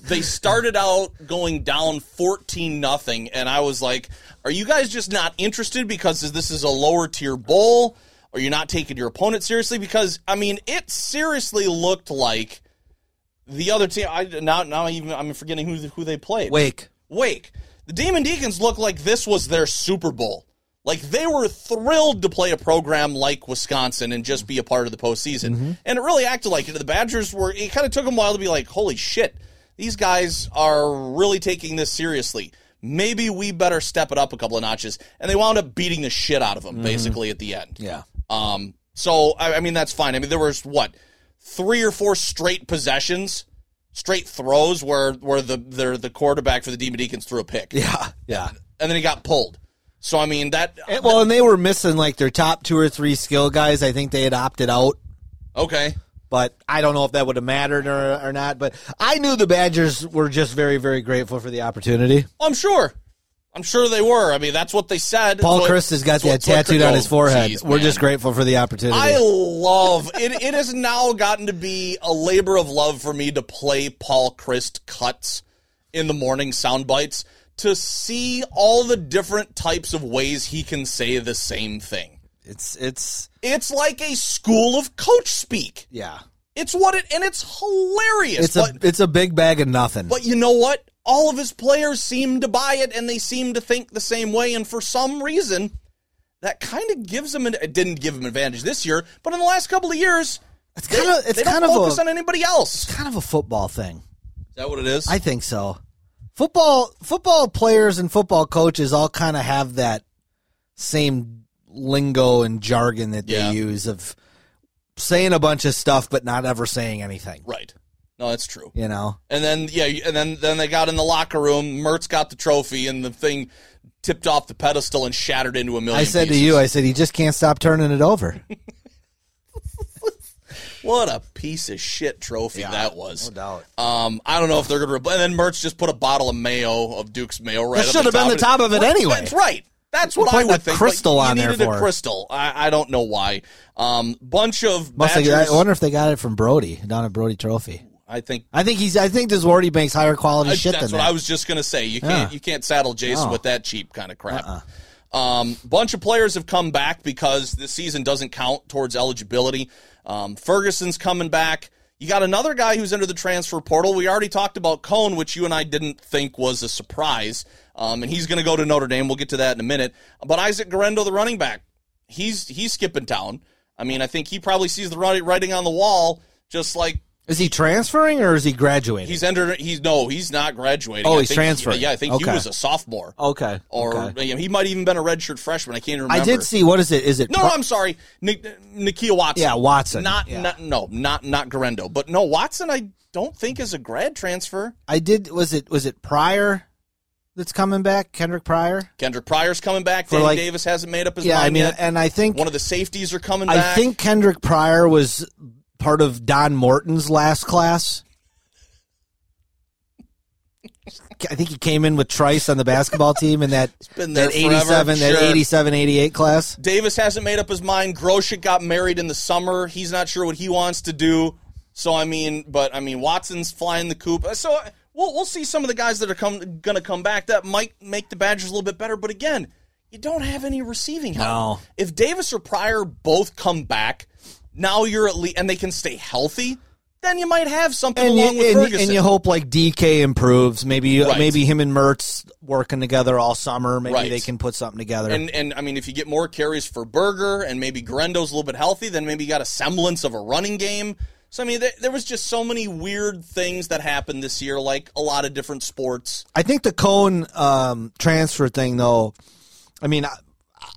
they started out going down 14 nothing and I was like, are you guys just not interested because this is a lower tier bowl? Are you not taking your opponent seriously because I mean, it seriously looked like the other team I now now even I'm forgetting who who they played. Wake. Wake. The Demon Deacons looked like this was their Super Bowl. Like they were thrilled to play a program like Wisconsin and just be a part of the postseason. And it really acted like it. The Badgers were, it kind of took them a while to be like, holy shit, these guys are really taking this seriously. Maybe we better step it up a couple of notches. And they wound up beating the shit out of them, basically, at the end. Yeah. Um, so I, I mean that's fine. I mean there was what three or four straight possessions, straight throws where where the the, the quarterback for the Demon Deacons threw a pick, Yeah. Yeah. and then he got pulled. So I mean that. And- well, and they were missing like their top two or three skill guys. I think they had opted out, okay. but I don't know if that would have mattered or, or not. But I knew the Badgers were just very, very grateful for the opportunity. Oh, I'm sure. I'm sure they were. I mean, that's what they said. Paul What- Chryst has got that tattooed on oh, his forehead. we're just grateful for the opportunity. I love it. It has now gotten to be a labor of love for me to play Paul Chryst cuts in the morning sound bites to see all the different types of ways he can say the same thing. it's it's It's like a school of coach speak. yeah. It's what it and it's hilarious. It's but, a it's a big bag of nothing. but you know what? All of his players seem to buy it and they seem to think the same way. And for some reason, that kind of gives him an, it didn't give him advantage this year, but in the last couple of years, it's kind of it's they don't kind of focus a on anybody else. It's kind of a football thing. Is that what it is? I think so. Football football players and football coaches all kind of have that same lingo and jargon that they Yeah. use of saying a bunch of stuff but not ever saying anything. right. No, that's true. You know. And then yeah, and then then they got in the locker room. Mertz got the trophy, and the thing tipped off the pedestal and shattered into a million. I said to pieces. you, I said he just can't stop turning it over. "What a piece of shit trophy that was." no doubt. Um, I don't know if they're going to. And then Mertz just put a bottle of mayo of Duke's mayo right. That should have been the top of it anyway. That's right. That's what I would think. crystal Like, on there for a crystal. I, I don't know why. Um, bunch of Must. I wonder if they got it from Brody down at Brody Trophy. I think I think he's. I think Diswardy makes higher quality I- shit that's than what that. I was just going to say. You can't Yeah. you can't saddle Jason No. with that cheap kind of crap. Uh-uh. Um, bunch of players have come back because the season doesn't count towards eligibility. Um, Ferguson's coming back. You got another guy who's under the transfer portal. We already talked about Coan, which you and I didn't think was a surprise, um, and he's going to go to Notre Dame. We'll get to that in a minute. But Isaac Guerendo, the running back, he's he's skipping town. I mean, I think he probably sees the writing on the wall, just like Is he transferring or is he graduating? He's entered. He's no. He's not graduating. Oh, I he's transferring. Yeah, I think he was a sophomore, okay. or okay. you know, he might even been a redshirt freshman. I can't remember. I did see. What is it? Is it? No, no, I'm sorry, Nik- Nakia Watson. Yeah, Watson. Not, Yeah. not, no, not, not Guerendo. But no, Watson. I don't think is a grad transfer. I did. Was it? Was it Pryor that's coming back? Kendrick Pryor. Kendrick Pryor's coming back. For Danny like- Davis hasn't made up his Yeah, mind I mean, yet. and I think One of the safeties are coming I back. think Kendrick Pryor was part of Don Morton's last class. I think he came in with Trice on the basketball team in that been that forever, 87 that sure. 87 88 class. Davis hasn't made up his mind. Groshek got married in the summer. He's not sure what he wants to do. So I mean, but I mean, Watson's flying the coop. So we'll we'll see some of the guys that are come going to come back that might make the Badgers a little bit better. But again, you don't have any receiving help. No. If Davis or Pryor both come back, now you're at least and they can stay healthy. Then you might have something And along you, with and, Ferguson. and you hope like DK improves. Maybe Right. maybe him and Mertz working together all summer. Maybe Right. they can put something together. And and I mean, if you get more carries for Berger and maybe Guerendo's a little bit healthy, then maybe you got a semblance of a running game. So I mean, there, there was just so many weird things that happened this year, like a lot of different sports. I think the Coan um, transfer thing, though. I mean,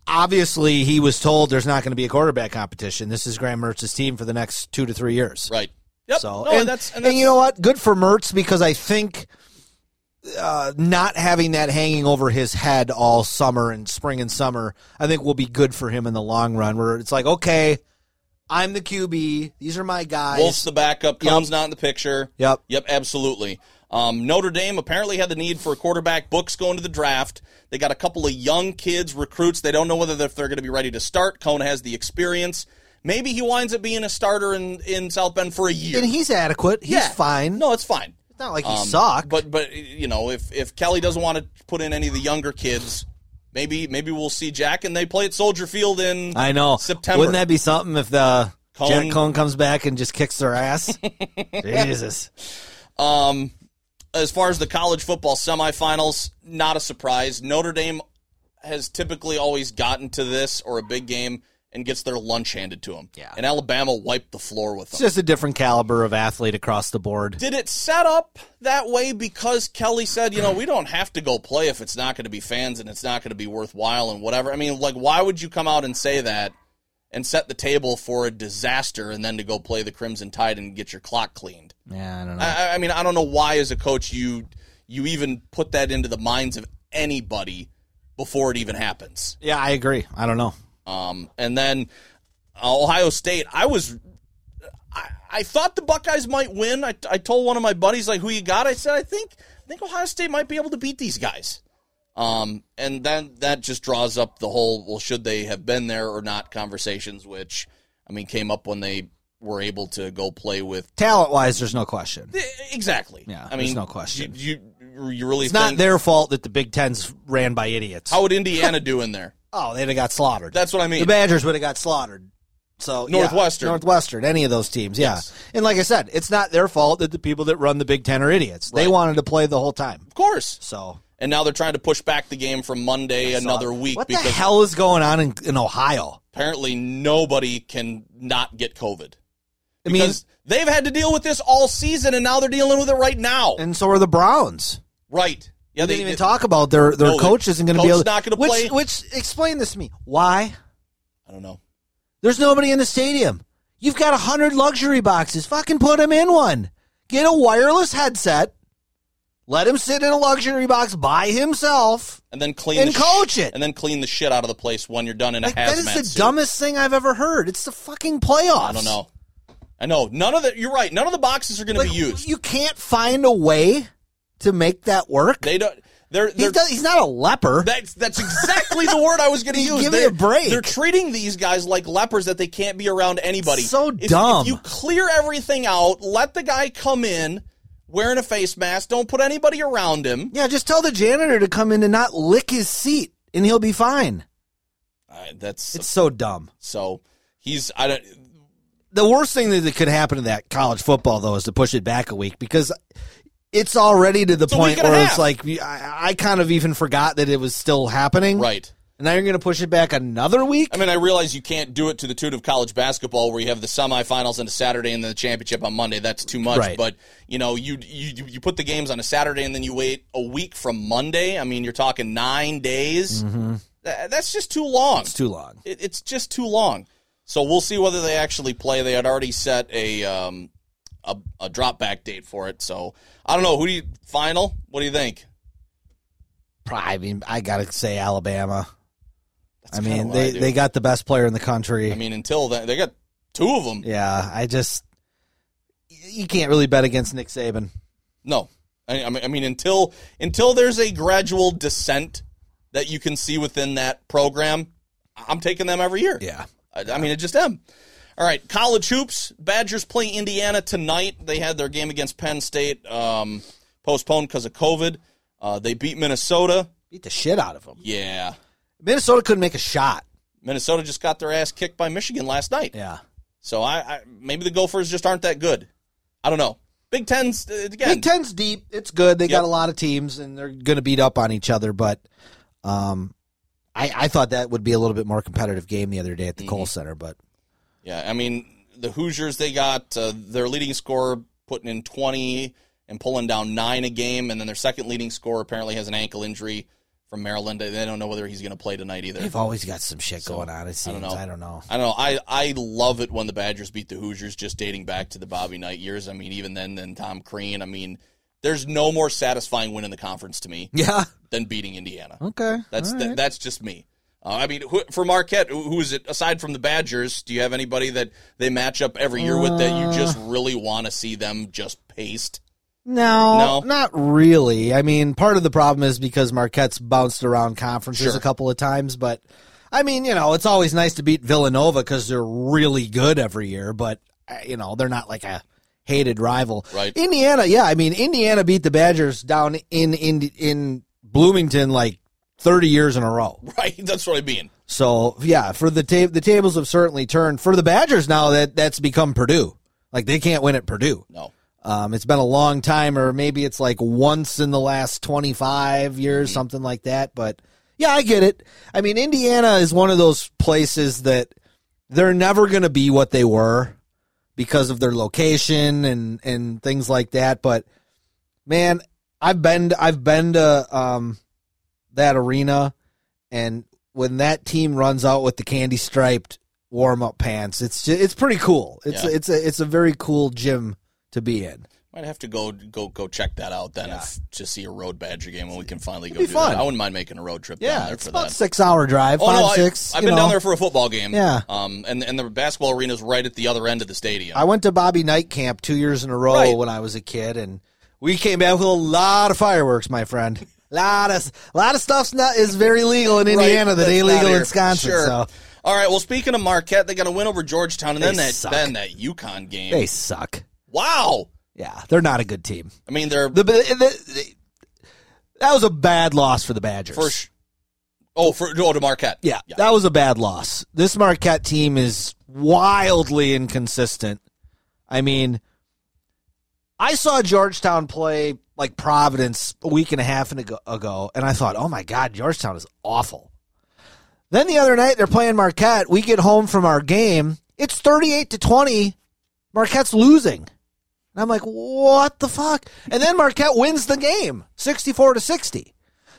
obviously he was told there's not going to be a quarterback competition. This is Graham Mertz's team for the next two to three years. Right. Yep. So, no, and, that's, and and you know what? Good for Mertz because I think uh, not having that hanging over his head all summer and spring and summer, I think will be good for him in the long run. Where it's like, okay, I'm the QB. These are my guys. Wolf's the backup. Yep. Not in the picture. Yep. Yep, absolutely. Um, Notre Dame apparently had the need for a quarterback. Book's going to the draft. They got a couple of young kids, recruits. They don't know whether if they're going to be ready to start. Coan has the experience. Maybe he winds up being a starter in, in South Bend for a year. and he's adequate. He's Yeah. fine. No, it's fine. it's not like he Um, sucked. But but you know, if if Kelly doesn't want to put in any of the younger kids, maybe maybe we'll see Jack and they play at Soldier Field in I know. September. Wouldn't that be something if the Coan- Jack Cone comes back and just kicks their ass? Jesus. Um, as far as the college football semifinals, not a surprise. Notre Dame has typically always gotten to this or a big game and gets their lunch handed to them. Yeah. And Alabama wiped the floor with It's them. just a different caliber of athlete across the board. Did it set up that way because Kelly said, you know, we don't have to go play if it's not going to be fans and it's not going to be worthwhile and whatever? I mean, like, why would you come out and say that and set the table for a disaster and then to go play the Crimson Tide and get your clock cleaned? Yeah, I don't know. I, I mean, I don't know why, as a coach, you you even put that into the minds of anybody before it even happens. Yeah, I agree. I don't know. Um, and then uh, Ohio State, I was, I, I thought the Buckeyes might win. I, I told one of my buddies like, "Who you got?" I said, "I think, I think Ohio State might be able to beat these guys." Um, and then that just draws up the whole, well, should they have been there or not conversations, which I mean came up when they were able to go play with Talent wise, there's no question. exactly. Yeah, I there's mean, no question. You you, you really It's not their fault that the Big Ten's ran by idiots. how would Indiana do in there? oh, they'd have got slaughtered. That's what I mean. the Badgers would have got slaughtered. So yeah, Northwestern. Northwestern, any of those teams, yeah. Yes. And like I said, it's not their fault that the people that run the Big Ten are idiots. They wanted to play the whole time. of course. So And now they're trying to push back the game from Monday another week What because the hell is going on in, in Ohio? apparently nobody can not get COVID. I mean, they've had to deal with this all season and now they're dealing with it right now. and so are the Browns. right. Yeah, they didn't even talk about their their No, coach isn't going to be able. not gonna which, play. Which explain this to me? Why? I don't know. There's nobody in the stadium. You've got a hundred luxury boxes. Fucking put them in one. Get a wireless headset. Let him sit in a luxury box by himself. And then clean And the coach it. And then clean the shit out of the place when you're done in a Like, hazmat that is the suit. dumbest thing I've ever heard. It's the fucking playoffs. I don't know. I know. None of the you're right. None of the boxes are going to be used. You can't find a way to make that work. They don't they're, He's, they're not, he's not a leper. That's that's exactly the word I was going to use. Give me They're- a break. They're treating these guys like lepers that they can't be around anybody. So If- dumb. If you clear everything out, let the guy come in wearing a face mask. Don't put anybody around him. yeah, just tell the janitor to come in and not lick his seat, and he'll be fine. Uh, that's It's so dumb. so. He's I don't. the worst thing that could happen to that college football though is to push it back a week because it's already to the point week and a where it's like I, I kind of even forgot that it was still happening. Right. And now you're going to push it back another week. I mean, I realize you can't do it to the tune of college basketball, where you have the semifinals on a Saturday and then the championship on Monday. That's too much. Right. But you know, you you you put the games on a Saturday and then you wait a week from Monday. I mean, you're talking nine days. Th- that's just too long. Mm-hmm. it's too long. It, it's just too long. So we'll see whether they actually play. They had already set a um a, a drop back date for it. So I don't know. Who do you final? What do you think? I mean, I got to say Alabama. That's I mean, they do. they got the best player in the country. I mean, until then, they got two of them. yeah, I just you can't really bet against Nick Saban. No, I, I mean, I mean until until there's a gradual descent that you can see within that program, I'm taking them every year. Yeah. I, I mean, it just am. All right, college hoops. Badgers play Indiana tonight. They had their game against Penn State um, postponed because of COVID. Uh, they beat Minnesota. Beat the shit out of them. Yeah, Minnesota couldn't make a shot. Minnesota just got their ass kicked by Michigan last night. Yeah. So I, I maybe the Gophers just aren't that good. I don't know. Big Ten's uh, again. Big Ten's deep. It's good. They Yep. got a lot of teams, and they're going to beat up on each other. But um, I, I thought that would be a little bit more competitive game the other day at the Mm-hmm. Kohl Center. But Yeah, I mean the Hoosiers they got uh, their leading scorer putting in twenty and pulling down nine a game, and then their second leading scorer apparently has an ankle injury from Maryland. They don't know whether he's going to play tonight either. they've always got some shit going on. It I don't know. I don't know. I don't know. I I love it when the Badgers beat the Hoosiers, just dating back to the Bobby Knight years. I mean, even then, then Tom Crean. I mean, there's no more satisfying win in the conference to me Yeah. than beating Indiana. Okay. That's All th- that's just me. Uh, I mean, who, for Marquette, who who is it? Aside from the Badgers, do you have anybody that they match up every year with that you just really want to see them just paste? No, No? not really. I mean, part of the problem is because Marquette's bounced around conferences Sure. a couple of times, but I mean, you know, it's always nice to beat Villanova because they're really good every year, but uh, you know, they're not like a hated rival. Right. Indiana, yeah, I mean, Indiana beat the Badgers down in in in Bloomington like thirty years in a row. Right, that's what I mean. So yeah, for the ta- the tables have certainly turned for the Badgers now that that's become Purdue. Like they can't win at Purdue. No, Um, it's been a long time, or maybe it's like once in the last 25 years, something like that. But yeah, I get it. I mean, Indiana is one of those places that they're never going to be what they were because of their location and, and things like that. But man, I've been, I've been to, um, that arena and when that team runs out with the candy striped warm up pants, it's, ju- it's pretty cool. It's, Yeah. it's a, it's a very cool gym to be in. Might have to go go go check that out then if to see a road Badger game when we can finally go be do fun. that. I wouldn't mind making a road trip down Yeah, there it's for about that. six hour drive, Oh five, no, six. I, have been know. down there for a football game. Yeah. Um, and and the basketball arena is right at the other end of the stadium. I went to Bobby Knight Camp two years in a row Right. when I was a kid, and we came back with a lot of fireworks, my friend. lot of lot of stuff's not is very legal in Right, Indiana that that's ain't legal in. Wisconsin. Sure. So All right. Well, speaking of Marquette, they got a win over Georgetown, and They then that suck. then that UConn game. they suck. Wow. Yeah, they're not a good team. I mean, they're The, the, the- that was a bad loss for the Badgers. for sh- oh for oh to Marquette. Yeah, that was a bad loss. This Marquette team is wildly inconsistent. I mean, I saw Georgetown play like Providence a week and a half ago, ago, and I thought, oh my God, Georgetown is awful. Then the other night they're playing Marquette. We get home from our game. It's 38 to 20. Marquette's losing. And I'm like, what the fuck? And then Marquette wins the game 64 to 60.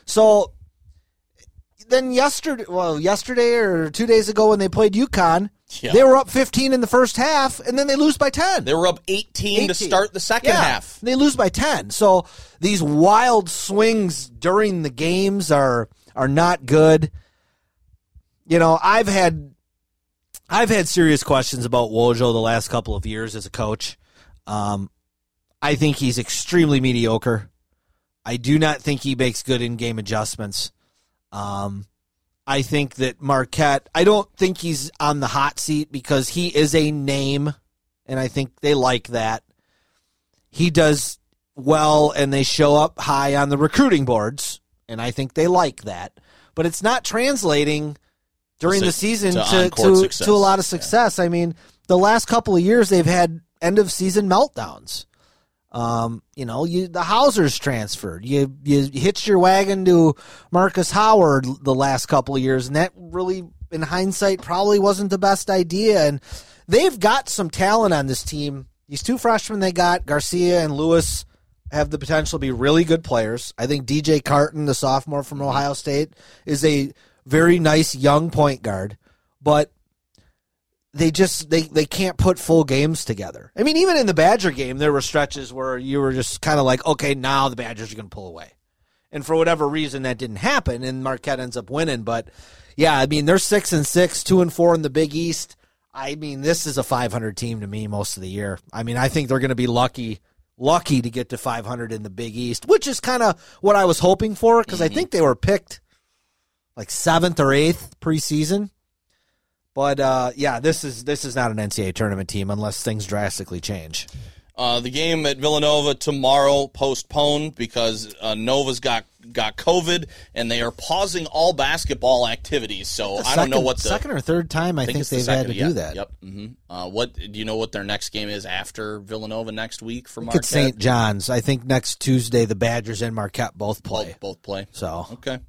So then yesterday, well, yesterday or two days ago when they played UConn, Yeah. they were up 15 in the first half, and then they lose by 10. They were up 18, to start the second Yeah, half. They lose by 10. So these wild swings during the games are are not good. You know, I've had I've had serious questions about Wojo the last couple of years as a coach. Um, I think he's extremely mediocre. I do not think he makes good in-game adjustments. Um, I think that Marquette. I don't think he's on the hot seat because he is a name, and I think they like that. He does well, and they show up high on the recruiting boards, and I think they like that. But it's not translating during To- the season to to to, to a lot of success. I mean, the last couple of years they've had end of season meltdowns. Um, you know, you the Hausers transferred. You you hitched your wagon to Markus Howard the last couple of years, and that really, in hindsight, probably wasn't the best idea. And they've got some talent on this team. These two freshmen they got, Garcia and Lewis, have the potential to be really good players. I think DJ Carton, the sophomore from Ohio State, is a very nice young point guard, but they just they they can't put full games together. I mean, even in the Badger game, there were stretches where you were just kind of like, okay, now the Badgers are going to pull away, and for whatever reason that didn't happen, and Marquette ends up winning. But yeah, I mean, they're six and six, two and four in the Big East. I mean, this is a 500 team to me most of the year. I mean, I think they're going to be lucky lucky to get to 500 in the Big East, which is kind of what I was hoping for because I mm-hmm. think they were picked like seventh or eighth preseason. But uh, yeah, this is this is not an NCAA tournament team unless things drastically change. Uh, the game at Villanova tomorrow postponed because uh, Nova's got got COVID and they are pausing all basketball activities. So I don't know Second- what the second or third time I, think, the they've had second, to yeah, do that. Yep. hmm Uh, what do you know? What their next game is after Villanova next week for Marquette? St. John's. I think next Tuesday the Badgers and Marquette both play. Both, both play. So Okay.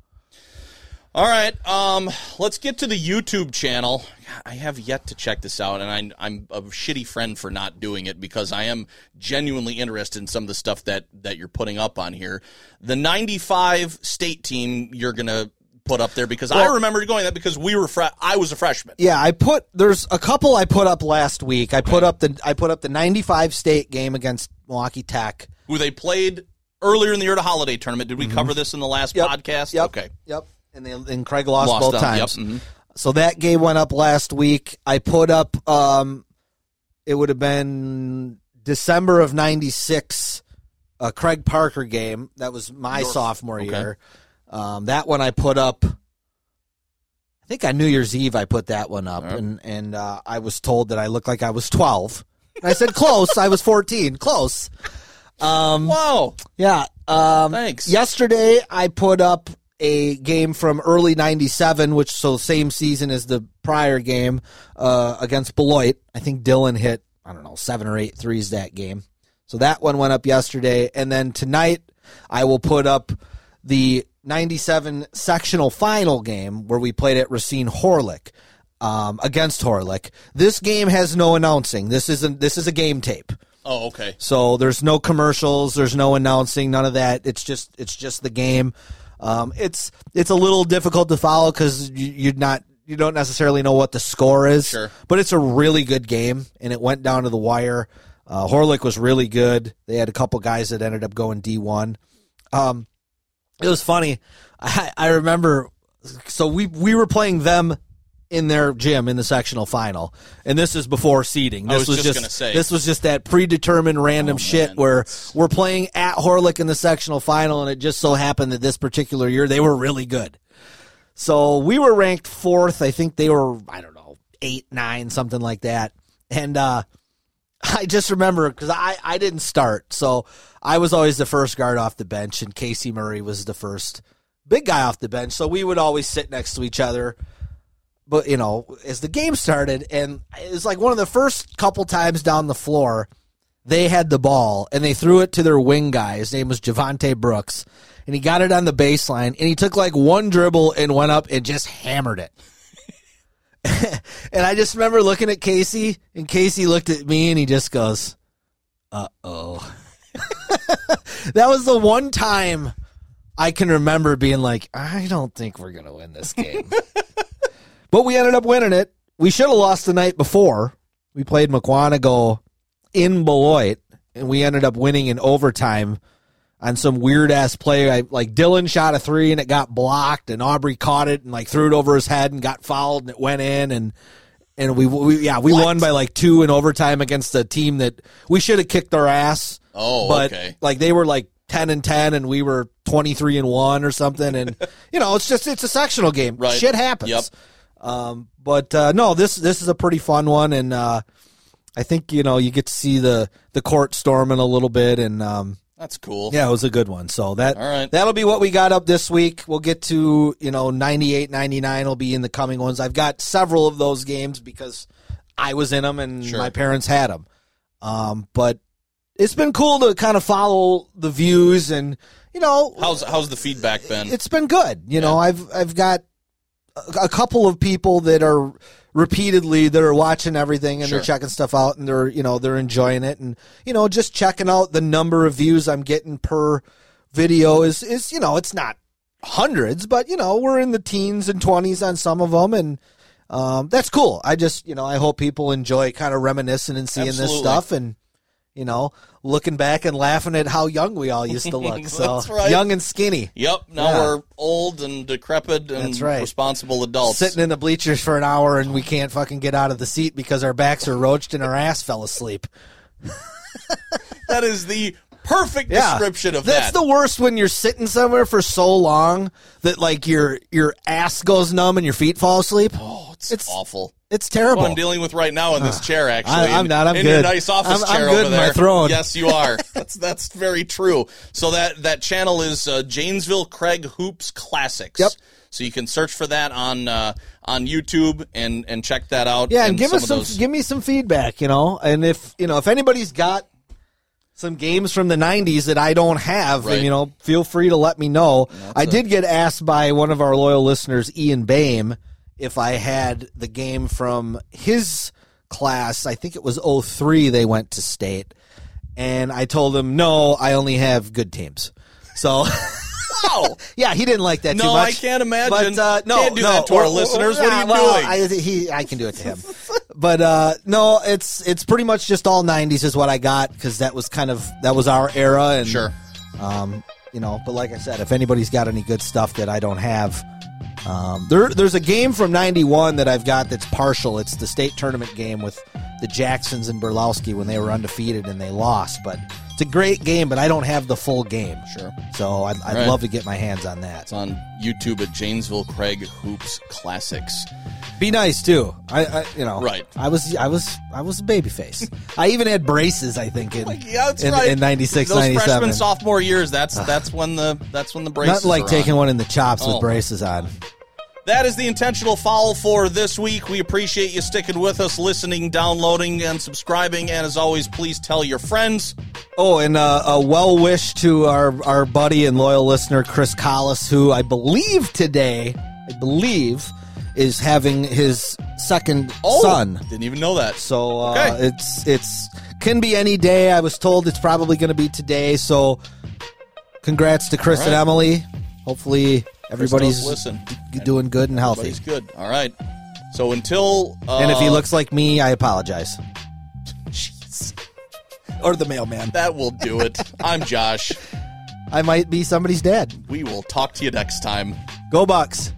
All right. Um, let's get to the YouTube channel. I have yet to check this out, and I, I'm a shitty friend for not doing it because I am genuinely interested in some of the stuff that that you're putting up on here. The '95 state team you're gonna put up there because I Well- remember going that because we were fre- I was a freshman. Yeah, I put there's a couple I put up last week. I put up the I put up the 95 state game against Milwaukee Tech. Who they played earlier in the year at a holiday tournament. Did we cover this in the last Mm-hmm. Yep. podcast? Yep. Okay. Yep. And they, and Craig lost, Lost both them. Yep. times. Mhm. So that game went up last week. I put up um it would have been December of 96 a Craig Parker game. That was my Your- sophomore okay. year. Um that one I put up I think on New Year's Eve I put that one up and and uh, I was told that I looked like I was 12. And I said close, I was 14. Close. Um Wow. yeah. Um, Thanks. Yesterday, I put up a game from early '97, which so same season as the prior game uh, against Beloit. I think Dylan hit I don't know seven or eight threes that game. So that one went up yesterday, and then tonight I will put up the '97 sectional final game where we played at Racine Horlick. Um, against Horlick. This game has no announcing. This isn't. This is a game tape. Oh, okay. So there's no commercials, there's no announcing, none of that. It's just it's just the game. Um, it's it's a little difficult to follow because you, you're not you don't necessarily know what the score is. Sure. But it's a really good game, and it went down to the wire. Uh, Horlick was really good. They had a couple guys that ended up going D1. Um, it was funny. I, I remember, so we we were playing them in their gym in the sectional final, and this is before seeding. I This was was, just just, say. this was just that predetermined random Oh, shit man. where we're playing at Horlick in the sectional final, and it just so happened that this particular year they were really good. So we were ranked fourth. I think they were, I don't know, eight, nine, something like that. And uh, I just remember because I, I didn't start. So I was always the first guard off the bench, and Casey Murray was the first big guy off the bench. So we would always sit next to each other. But, you know, as the game started, and it was like one of the first couple times down the floor, they had the ball and they threw it to their wing guy. His name was Javante Brooks. And he got it on the baseline and he took like one dribble and went up and just hammered it. and I just remember looking at Casey and Casey looked at me and he just goes, uh oh. that was the one time I can remember being like, I don't think we're going to win this game. but we ended up winning it. We should have lost the night before. We played Mukwonago in Beloit, and we ended up winning in overtime on some weird ass play. I, like Dylan shot a three and it got blocked, and Aubrey caught it and like threw it over his head and got fouled and it went in and. And we, we yeah we won by like two in overtime against a team that we should have kicked their ass. Oh, but okay. like they were like ten and ten, and we were twenty three and one or something. And you know, it's just it's a sectional game. Right. Shit happens. Yep. Um, but uh, no, this this is a pretty fun one, and uh, I think you know you get to see the the court storming a little bit, and um, That's cool. yeah, it was a good one. So that All right. that'll be what we got up this week. We'll get to you know 98, 99 will be in the coming ones. I've got several of those games because I was in them and Sure. my parents had them. Um, but it's been cool to kind of follow the views and you know How's how's the feedback been? it's been good. You know, I've I've got a, couple of people that are repeatedly that are watching everything and Sure. they're checking stuff out and they're you know they're enjoying it and you know just checking out the number of views I'm getting per video is is you know it's not hundreds but you know we're in the teens and 20s on some of them and um, that's cool. I just you know I hope people enjoy kind of reminiscing and seeing this stuff and you know looking back and laughing at how young we all used to look. So That's right. young and skinny. Yep. Now Yeah. we're old and decrepit and right. responsible adults. sitting in the bleachers for an hour and we can't fucking get out of the seat because our backs are roached and our ass fell asleep. that is the perfect Yeah. description of that. That's that. the worst when you're sitting somewhere for so long that like your your ass goes numb and your feet fall asleep. oh, it's, it's- awful. It's terrible. What I'm dealing with right now in this chair, actually. I- I'm not. I'm in good. your nice office I'm- I'm chair good over in my throne. Yes, you are. that's that's very true. So that that channel is uh, Janesville Craig Hoops Classics. Yep. So you can search for that on uh, on YouTube and and check that out. yeah, and give us some those- give me some feedback, you know. And if you know if anybody's got some games from the 90s that I don't have, Right. then, you know, feel free to let me know. I did get asked by one of our loyal listeners, Ian Bame, if I had the game from his class. I think it was 03 they went to state. And I told him, no, I only have good teams. So, Wow. yeah, he didn't like that too No, much. I can't imagine. But, uh, no, Can't do no, that to our or- or- listeners. What are you well, doing? I, he, I can do it to him. but uh, no, it's it's pretty much just all '90s is what I got because that was kind of that was our era, and Sure. um, you know. But like I said, if anybody's got any good stuff that I don't have, um, there there's a game from '91 that I've got that's partial. It's the state tournament game with the Jacksons and Berlowski when they were undefeated and they lost, but. It's a great game, but I don't have the full game. Sure. So I'd, I'd Right. love to get my hands on that. It's on YouTube at Janesville Craig Hoops Classics. Be nice too. I, I you know, Right. I was, I was, I was a baby face. I even had braces. I think in Like, yeah, that's in, right. in 96, Those 97. freshman sophomore years. That's that's when the that's when the braces. Not like taking on. one in the chops Oh. with braces on. That is the intentional foul for this week. We appreciate you sticking with us, listening, downloading, and subscribing. And as always, please tell your friends. Oh, and uh, a well wish to our our buddy and loyal listener Chris Collis, who I believe today, I believe, is having his second son. Didn't even know that. So uh, Okay. it's it's can be any day. I was told it's probably going to be today. So congrats to Chris All and. Emily. Hopefully everybody's listen. doing good and healthy. Everybody's good. All right. So until uh, And if he looks like me, I apologize. Jeez. or the mailman. That will do it. I'm Josh. I might be somebody's dad. We will talk to you next time. Go Bucks.